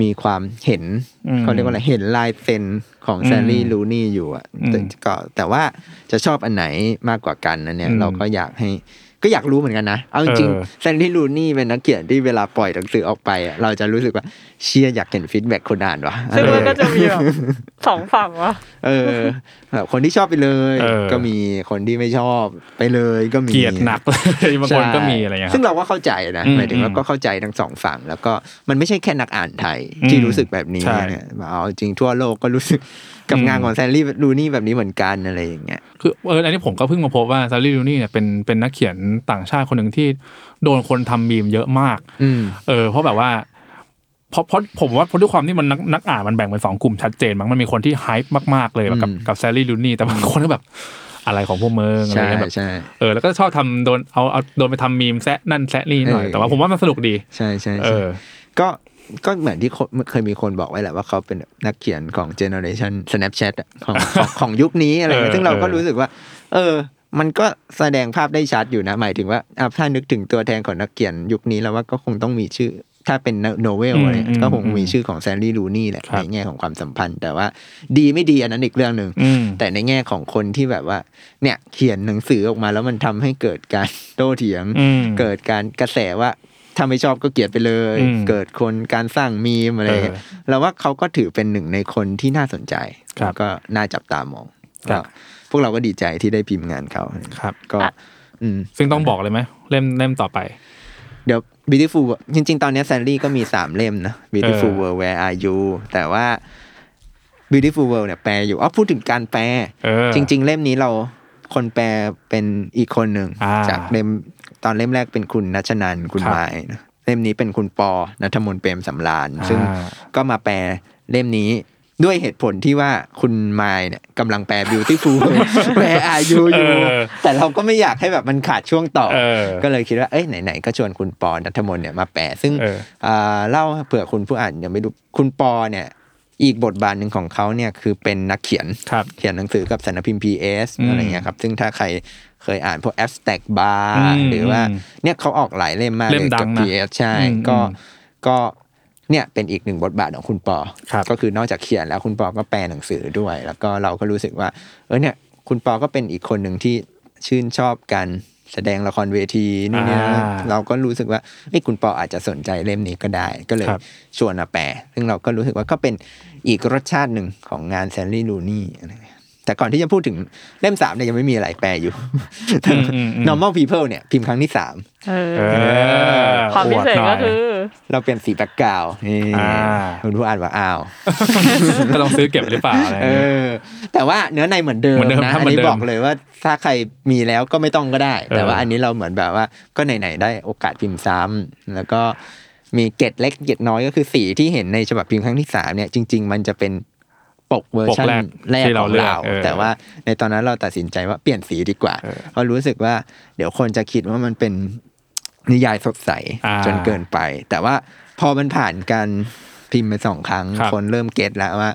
Speaker 2: มีความเห็น
Speaker 3: อืม
Speaker 2: เขาเรียกว่าอะไรเห็นลายเซ็นของ
Speaker 3: อืม
Speaker 2: แซลลี่ลูนี่อยู่อะ
Speaker 3: อืม
Speaker 2: แต่ก็แต่ว่าจะชอบอันไหนมากกว่ากันนะเนี่ย
Speaker 3: อืม
Speaker 2: เราก็อยากให้ ก็อยากรู้เหมือนกันนะ เอาจริง
Speaker 3: เออ
Speaker 2: ๆแซลลี่ลูนี่เป็นนักเขียนที่เวลาปล่อยหนังสือออกไปอะเราจะรู้สึกว่าเชียอยากเห็นฟีดแบ็กคนอ่านวะ
Speaker 4: ซึ่งมันก็จะมี
Speaker 2: เอ
Speaker 4: แบ
Speaker 2: อ
Speaker 4: บสองฝั่งวะ
Speaker 2: เออแบบคนที่ชอบไปเลย
Speaker 3: เออ
Speaker 2: ก็มีคนที่ไม่ชอบไปเลยก็มี
Speaker 3: เกลียดหนักเลยบางคนก็มีอะไรเงี้ย
Speaker 2: ซึ่งเราก็เข้าใจนะ
Speaker 3: อืม
Speaker 2: หมายถึงว่า
Speaker 3: อืม
Speaker 2: ก็เข้าใจทั้งสองฝั่ง แล้วก็มันไม่ใช่แค่นักอ่านไทยที่
Speaker 3: อืม
Speaker 2: รู้สึกแบบนี้
Speaker 3: ใช่
Speaker 2: เนี่ยเอาจริงทั่วโลกก็รู้สึก กับ
Speaker 3: อืม
Speaker 2: งานของแซนลี่ลูนี่แบบนี้เหมือนกันอะไรอย่างเงี้ย
Speaker 3: คือเอออันนี้ผมก็เพิ่งมาพบว่าซารีลูนี่เนี่ยเป็นเป็นนักเขียนต่างชาติคนหนึ่งที่โดนคนทำมีมเยอะมาก
Speaker 2: อืม
Speaker 3: เออเพราะแบบว่าเพราะเพราะผมว่าเพราะด้วยความที่มันนักนักอ่านมันแบ่งเป็นสองกลุ่มชัดเจนมั้งมันมีคนที่ hype มากๆเลยกับ
Speaker 2: อืม
Speaker 3: กับแซลลี่ รูนีย์แต่บางคนก็แบบอะไรของพวกเมืองอะไร
Speaker 2: ใช่
Speaker 3: เงี้ยแบบ
Speaker 2: ใช่
Speaker 3: เออแล้วก็ชอบทำโดนเอาเอาโดนไปทำมีมแซะนั่นแซะนี่หน่อย
Speaker 2: เออ
Speaker 3: แต่ว่าผมว่ามันสนุกดี
Speaker 2: ใช่ใช่
Speaker 3: เอ
Speaker 2: ใช่
Speaker 3: อ
Speaker 2: ก็ ก็เหมือนที่คนเคยมีคนบอกไว้แหละว่าเขาเป็นนักเขียนของ generation Snapchat อะของของของยุคนี้อะไรเงี้ย
Speaker 3: เออ
Speaker 2: ซึ่งเราก็
Speaker 3: เออ
Speaker 2: รู้สึกว่า เออ มันก็แสดงภาพได้ชัดอยู่นะ หมายถึงว่าอะถ้านึกถึงตัวแทนของนักเขียนยุคนี้แล้วว่าก็คงต้องมีชื่อถ้าเป็นโนเวล
Speaker 3: อืม
Speaker 2: อะไร
Speaker 3: อืม
Speaker 2: ก็คงมีชื่อของแซนดี้ลูนี่แหละ
Speaker 3: ครับ
Speaker 2: ในแง่ของความสัมพันธ์ แต่ว่าดีไม่ดีอันนั้นอีกเรื่องหนึ่ง
Speaker 3: อืม
Speaker 2: แต่ในแง่ของคนที่แบบว่า เนี่ยเขียนหนังสือออกมาแล้วมันทำให้เกิดการโต้เถียง
Speaker 3: อืม
Speaker 2: เกิดการกระแสว่า ถ้าไม่ชอบก็เกลียดไปเลย
Speaker 3: อืม
Speaker 2: เกิดคนการสร้างมีมอะไรอย่างเงี้ย
Speaker 3: เออ
Speaker 2: เราว่าเขาก็ถือเป็นหนึ่งในคนที่น่าสนใจ
Speaker 3: ครับ
Speaker 2: แล้วก็น่าจับตามอง
Speaker 3: ครับ
Speaker 2: ก็พวกเราก็ดีใจที่ได้พิมพ์งานเขา
Speaker 3: ครับ
Speaker 2: ก็
Speaker 4: อะ
Speaker 2: อืม
Speaker 3: ซึ่งต้องบอกเลยไหมเล่มเล่มต่อไป
Speaker 2: เดี๋ยว beautiful World จริง ๆ ตอนเนี้แซนลี่ก็มีสามเล่มนะ beautiful
Speaker 3: เออ
Speaker 2: world where are you แต่ว่า beautiful world เนี่ยแปลอยู่อ๋อพูดถึงการแปล
Speaker 3: เออ
Speaker 2: จริง ๆ เล่มนี้เรา คนแปลเป็นอีกคนหนึ่ง
Speaker 3: อ่า
Speaker 2: จากเล่มตอนเล่มแรกเป็นคุณนัชนันท์คุณ
Speaker 3: ครับ
Speaker 2: ไม้นะเล่มนี้เป็นคุณปอนัทมนต์เปรมสำราญซึ่ง
Speaker 3: อ่า
Speaker 2: ก็มาแปลเล่มนี้ด้วยเหตุผลที่ว่าคุณไม้เนี่ยกำลังแปล beautiful where are you อยู่
Speaker 3: เออ
Speaker 2: แต่เราก็ไม่อยากให้แบบมันขาดช่วงต่อ
Speaker 3: เออ
Speaker 2: ก็เลยคิดว่าเอ้ยไหนๆก็ชวนคุณปอนัทมนต์เนี่ยมาแปลซึ่ง
Speaker 3: เออ
Speaker 2: อ่าเล่าเผื่อคุณผู้อ่านยังไม่รู้คุณปอเนี่ย อีกบทบาทหนึ่งของเขาเนี่ยคือเป็นนักเขียน
Speaker 3: ครับ
Speaker 2: เขียนหนังสือกับสำนักพิมพ์ PS
Speaker 3: อืม
Speaker 2: อะไรเงี้ยครับ ซึ่งถ้าใครเคยอ่านพวก abstract
Speaker 3: อื
Speaker 2: bar
Speaker 3: ม
Speaker 2: หรือว่า
Speaker 3: อืม
Speaker 2: เนี่ยเขาออกหลายเล่มมาก
Speaker 3: เล่
Speaker 2: เล
Speaker 3: ม
Speaker 2: ย
Speaker 3: ดั
Speaker 2: กั
Speaker 3: ง
Speaker 2: บ
Speaker 3: นะ
Speaker 2: PS ใช่
Speaker 3: อืม
Speaker 2: ก็
Speaker 3: อืม
Speaker 2: ก็เนี่ยเป็นอีกหนึ่งบทบาทของคุณปอ
Speaker 3: ครับ
Speaker 2: ก็คือนอกจากเขียนแล้วคุณปอก็แปลหนังสือด้วย แล้วก็เราก็รู้สึกว่า เออเนี่ยคุณปอก็เป็นอีกคนหนึ่งที่ชื่นชอบการแสดงละครเวทีนู่นนี่นะ
Speaker 3: อ่า
Speaker 2: เราก็รู้สึกว่าเอ้ยคุณปออาจจะสนใจเล่มนี้ก็ได้ ก็เลย
Speaker 3: ครับ
Speaker 2: ชวนมาแปลซึ่งเราก็รู้สึกว่าก็เป็น อีกรสชาติหนึ่งของงานแซนลี่ลูนี่อะไรเงี้ยแต่ก่อนที่จะพูดถึงเล่มสามเนี่ยยังไม่มีอะไรแปลอยู่
Speaker 3: อืมอืมอืม
Speaker 2: normal people เนี่ย พิมพ์ครั้งที่สาม
Speaker 4: เออ
Speaker 3: เออ
Speaker 4: ความพิเศษก็คือ
Speaker 2: เราเปลี่ยนสี background นี่
Speaker 3: อ่า
Speaker 2: คุณผู้อ่านว่าอ้าว
Speaker 3: ก็ต้องซื้อเก็บหรือเปล่าอะไร
Speaker 2: เอ
Speaker 3: เงี้ย
Speaker 2: อแต่ว่าเนื้อในเหมือนเดิม
Speaker 3: เหมือนเดิม
Speaker 2: นะครับอัน
Speaker 3: เหมือน
Speaker 2: นี้
Speaker 3: เดิม
Speaker 2: บอกเลยว่าถ้าใครมีแล้วก็ไม่ต้องก็ได้
Speaker 3: เออ
Speaker 2: แต่ว่าอันนี้เราเหมือนแบบว่าก็ไหนๆได้โอกาสพิมพ์ซ้ำแล้วก็ มีเกร็ดเล็กเกร็ดน้อยก็คือสีที่เห็นในฉบับพิมพ์ครั้งที่สามเนี่ยจริง ๆ มันจะเป็นปกเวอร์ชัน
Speaker 3: ปกแรก
Speaker 2: แรก
Speaker 3: ที่เราเลือกของ
Speaker 2: เรา
Speaker 3: เออ
Speaker 2: แต่ว่าในตอนนั้นเราตัดสินใจว่าเปลี่ยนสีดีกว่า
Speaker 3: เออ
Speaker 2: เพราะรู้สึกว่าเดี๋ยวคนจะคิดว่ามันเป็นนิยายสดใส
Speaker 3: อ่า
Speaker 2: จนเกินไป แต่ว่าพอมันผ่านการพิมพ์ไปสองครั้ง
Speaker 3: ครับ
Speaker 2: คนเริ่มเก็ตแล้วว่า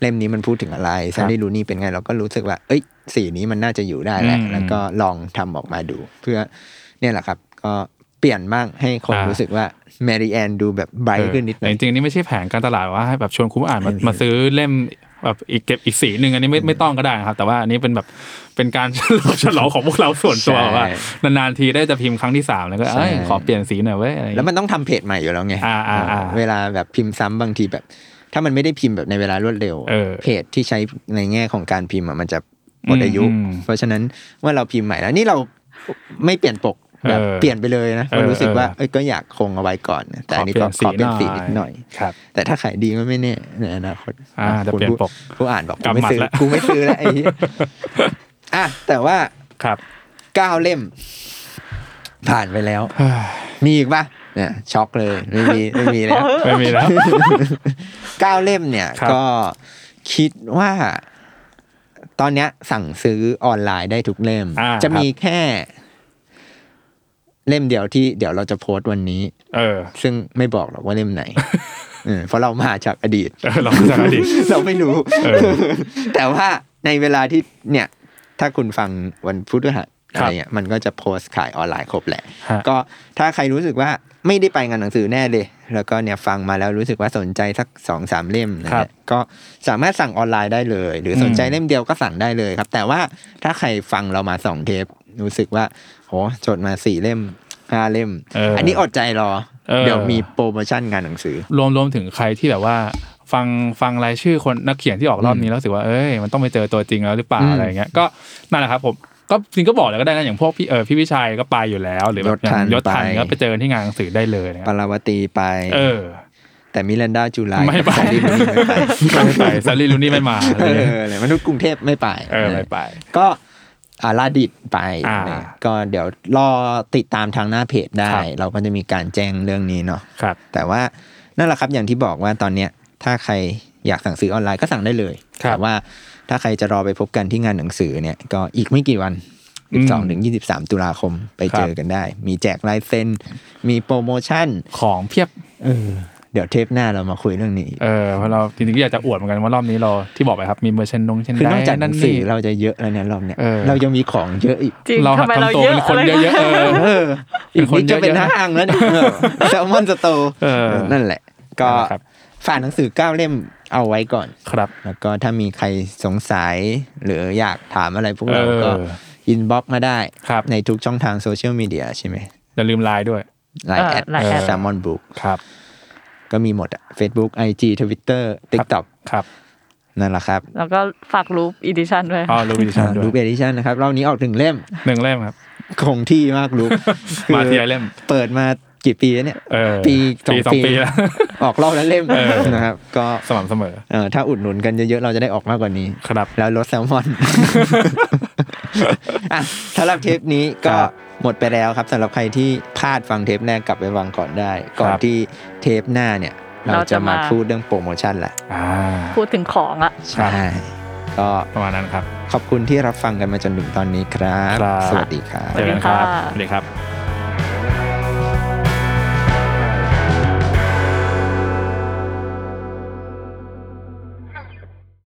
Speaker 2: เล่มนี้มันพูดถึงอะไรซันนี่รูนี่เป็นไงเราก็รู้สึกว่า เอ้ย สีนี้มันน่าจะอยู่ได้แหละ
Speaker 3: อืม
Speaker 2: แล้วก็ลองทำออกมาดู เพื่อเนี่ยแหละครับ ก็เปลี่ยนบ้างให้คน
Speaker 3: อ่ารู้
Speaker 2: รู้สึกว่าแมรี่แอนดูแบบไบรท์ขึ้นนิดห
Speaker 3: แต่
Speaker 2: นึ
Speaker 3: จ
Speaker 2: ง
Speaker 3: ริงๆนี่ไม่ใช่แผนการตลาดว่าให้แบบชวนคุณผู้อ่านมา
Speaker 2: ไม่
Speaker 3: มาซื้อเล่มแบบอีกเก็บอีกสีหนึ่งอันนี้ไม่ไม่ต้องก็ได้นะครับ แต่ว่าอันนี้เป็นแบบเป็นการฉลองฉลองของพวกเราส่วนตัวว่านานๆทีได้จะพิมพ์ครั้งที่สามแล้วก็เอ้ยขอเปลี่ยนสีหน่อยเว้ยอะไรอย่าง
Speaker 2: แล้ว
Speaker 3: เงี้ย
Speaker 2: มันต้องทำเพจใหม่อยู่แล้วไง
Speaker 3: อ่าอ่าอ่า
Speaker 2: เวลาแบบพิมพ์ซ้ำบางทีแบบ ถ้ามันไม่ได้พิมพ์แบบในเวลารวดเร็ว
Speaker 3: เออ
Speaker 2: เพจที่ใช้ในแง่ของการพิมพ์อะมันจะหมดอายุ
Speaker 3: อืม
Speaker 2: เพราะฉะนั้นว่าเราพิมพ์ใหม่แล้วนี่เราไม่เปลี่ยนปก แบบ
Speaker 3: เออ
Speaker 2: เปลี่ยนไปเลยนะ
Speaker 3: เออ
Speaker 2: เรารู้สึกว่า
Speaker 3: เออ
Speaker 2: เอ้ยก็อยากคงเอาไว้ก่อนนะแต่อันนี้ก็ขอเปลี่ยนสีนิดหน่อย
Speaker 3: ครับ
Speaker 2: แต่ถ้าขายดีก็ไม่แน่ในอนาคต
Speaker 3: อ่าจะเปลี่ยน
Speaker 2: คุณผู้
Speaker 3: ปก
Speaker 2: ผู้อ่านบอกกู
Speaker 3: กำ
Speaker 2: ไม่
Speaker 3: หมัด
Speaker 2: ซื้อ
Speaker 3: ละ
Speaker 2: กูไม่ซื้อแล้วไอ้เหี้ยอะแต่ว่า
Speaker 3: ครับ
Speaker 2: เก้าเล่ม ผ่านไปแล้ว มีอีกปะเนี่ยช็อกเลยไม่มีไม่มีแล้ว
Speaker 3: ไม่มีแล้ว
Speaker 2: เก้าเล่มเนี่ย
Speaker 3: ครับ
Speaker 2: ก็คิดว่า ตอนเนี้ยสั่งซื้อออนไลน์ได้ทุกเล่ม
Speaker 3: อ่า
Speaker 2: จะมี
Speaker 3: ครับ
Speaker 2: แค่ เล่มเดียวที่เดี๋ยวเราจะโพสต์วันนี้
Speaker 3: เออ
Speaker 2: ซึ่งไม่บอกหรอกว่าเล่มไหนเออเพราะเรามาจากอดีต
Speaker 3: เออเราจากอดีต
Speaker 2: เราไม่รู้
Speaker 3: เออ
Speaker 2: แต่ว่าในเวลาที่เนี่ย ถ้าคุณฟังวันพุธพฤหัส
Speaker 3: ครั
Speaker 2: อะ
Speaker 3: บ
Speaker 2: ไรเงี้ยมันก็จะโพสต์ขายออนไลน์ครบแหละ
Speaker 3: ฮะ
Speaker 2: ก็ถ้าใครรู้สึกว่าไม่ได้ไปงานหนังสือแน่เลย แล้วก็เนี่ยฟังมาแล้วรู้สึกว่าสนใจสักสองสามเล่มนะ
Speaker 3: ครั
Speaker 2: เนี่ย
Speaker 3: บ
Speaker 2: ก็สามารถสั่งออนไลน์ได้เลย หรือสนใจ
Speaker 3: อืม
Speaker 2: เล่มเดียวก็สั่งได้เลยครับ แต่ว่าถ้าใครฟังเรามาสองเทปรู้สึกว่า โหจดมาสี่เล่มห้าเล่ม
Speaker 3: เอออั
Speaker 2: อันนี้อดใจรอ
Speaker 3: เออ
Speaker 2: เดี๋ยวมีโปรโมชั่นงานหนังสือ
Speaker 3: รวมรวมถึงใครที่แบบว่า ฟังฟังรายชื่อคนนักเขียนที่ออกรอบนี้แล้วรู้สึกว่าเอ้ยมันต้องไปเจอตัวจริงแล้วหรือเปล่า
Speaker 2: อืม
Speaker 3: อะไรเงี้ยก็นั่นแหละครับผมก็จริงก็บอกเลยก็ได้นะอย่างพวกพี่เออพี่วิชัยก็ไปอยู่แล้ว หรือแบบอย่างย
Speaker 2: ย
Speaker 3: ศ
Speaker 2: ศ
Speaker 3: ทั
Speaker 2: ทั
Speaker 3: น
Speaker 2: น
Speaker 3: ก็ไปเจอกันที่งานหนังสือได้เลยนะค
Speaker 2: ป
Speaker 3: รับ
Speaker 2: ราวตีไป
Speaker 3: เออ
Speaker 2: แต่มิรันดาจูไล
Speaker 3: ไม่ไป
Speaker 2: ซารีลูนี่ไม่ไป
Speaker 3: ไม่ไปซารีลูนี่ไม่มา
Speaker 2: เออเลยมนุษย์กรุงเทพไม่ไป
Speaker 3: เออไม่ไป
Speaker 2: ก็ อาลาดิดไป
Speaker 3: อ่า
Speaker 2: เนี่ยก็เดี๋ยวรอติดตามทางหน้าเพจได้
Speaker 3: ครับ
Speaker 2: เราก็จะมีการแจ้งเรื่องนี้เนาะ
Speaker 3: ครับ
Speaker 2: แต่ว่านั่นแหละครับอย่างที่บอกว่าตอนเนี้ยถ้าใครอยากสั่งซื้อออนไลน์ก็สั่งได้เลย
Speaker 3: ครับ
Speaker 2: แต่ว่าถ้าใครจะรอไปพบกันที่งานหนังสือเนี่ยก็อีกไม่กี่วัน
Speaker 3: อืม
Speaker 2: 12ถึง23ตุลาคมไป
Speaker 3: ครับ
Speaker 2: เจอกันได้ มีแจกลายเซ็นมีโปรโมชั่น
Speaker 3: ของเพียบ
Speaker 2: เออ เดี๋ยวเทปหน้าเรามาคุยเรื่องนี้
Speaker 3: เออเพราะเราจริงๆก็อยากจะอวดเหมือนกันว่ารอบนี้เราที่บอกไปครับมีเมอร์เชนดงเชน
Speaker 2: คือน
Speaker 3: ได้
Speaker 2: อกจากหนังสือ
Speaker 3: นี่
Speaker 2: เราจะเยอะแล้วเนี่ยรอบเนี้ย
Speaker 3: เออ
Speaker 2: เรายังมีของเยอะอีก
Speaker 4: จริง
Speaker 3: เราหัด
Speaker 4: ทำไมเรา
Speaker 3: ทำตัว
Speaker 4: เยอะ
Speaker 3: เป็นคน
Speaker 4: อะไร
Speaker 3: เยอะๆเออ
Speaker 2: เอออีกนิดจะเป็น
Speaker 3: เยอะๆ
Speaker 2: ห้างแล้วเนี่ยแซลมอนสโต
Speaker 3: เออ
Speaker 2: นั่นแหละ ก็
Speaker 3: นั่นแหละครับ
Speaker 2: ฝากหนังสือเก้าเล่มเอาไว้ก่อน
Speaker 3: ครับ
Speaker 2: แล้วก็ถ้ามีใครสงสัย หรืออยากถามอะไรพวกเรา
Speaker 3: เออ
Speaker 2: ก็อินบ็อกมาได้
Speaker 3: ครับ
Speaker 2: ในทุกช่องทางโซเชียลมีเดียใช่ไหม
Speaker 3: อย่าลืมไลน์ด้วย
Speaker 2: ไลน์แอด
Speaker 4: เออ Line
Speaker 2: แซลมอนบุ๊ก
Speaker 3: ครับ
Speaker 2: ก็มีหมดอะ Facebook IG Twitter TikTok
Speaker 3: ครับ
Speaker 2: นั่นแหละครับ
Speaker 4: แล้วก็ฝากรูปอีดิชั่นด้วย
Speaker 3: อ๋อรูบิชันด้ว
Speaker 2: รู
Speaker 3: ย
Speaker 2: ปเอดิชันนะครับรอบนี้ออกถึงเล่ม
Speaker 3: หนึ่งเล่มครับ
Speaker 2: คงที่มากรูป
Speaker 3: มาทีละเล่ม
Speaker 2: เปิดมากี่ปีแล้วเนี่ย
Speaker 3: เออ
Speaker 2: ปีสอง
Speaker 3: สอง
Speaker 2: ปี
Speaker 3: ปีแล้ว
Speaker 2: ออกรอบละเล่ม
Speaker 3: เออ
Speaker 2: นะครับ ก็
Speaker 3: สม่ำเสมอ
Speaker 2: เออถ้าอุดหนุนกันเยอะๆ เราจะได้ออกมากกว่านี้
Speaker 3: ครับ
Speaker 2: แล้วลดแซลมอนอะสำหรับเทปนี้ก็
Speaker 3: ครับ
Speaker 2: หมดไปแล้วครับสำหรับใครที่พลาดฟังเทปแรกกลับไปฟังก่อนได้ ก่อน
Speaker 3: ครับ
Speaker 2: ที่เทปหน้าเนี่ย เรา
Speaker 4: เรา
Speaker 2: จะ
Speaker 4: จะ
Speaker 2: มา
Speaker 4: มา
Speaker 2: พูดเรื่องโปรโมชั่นละ
Speaker 3: อ่า
Speaker 4: พูดถึงของอะ
Speaker 2: ใช่ก็
Speaker 3: ประมาณนั้นครับ
Speaker 2: ขอบคุณที่รับฟังกันมาจนถึงตอนนี้ครับ
Speaker 3: ครับ
Speaker 2: สวัสดีครับ
Speaker 3: เจอกันครับ
Speaker 4: สวัสดีค่ะ
Speaker 3: สวัสดีครับ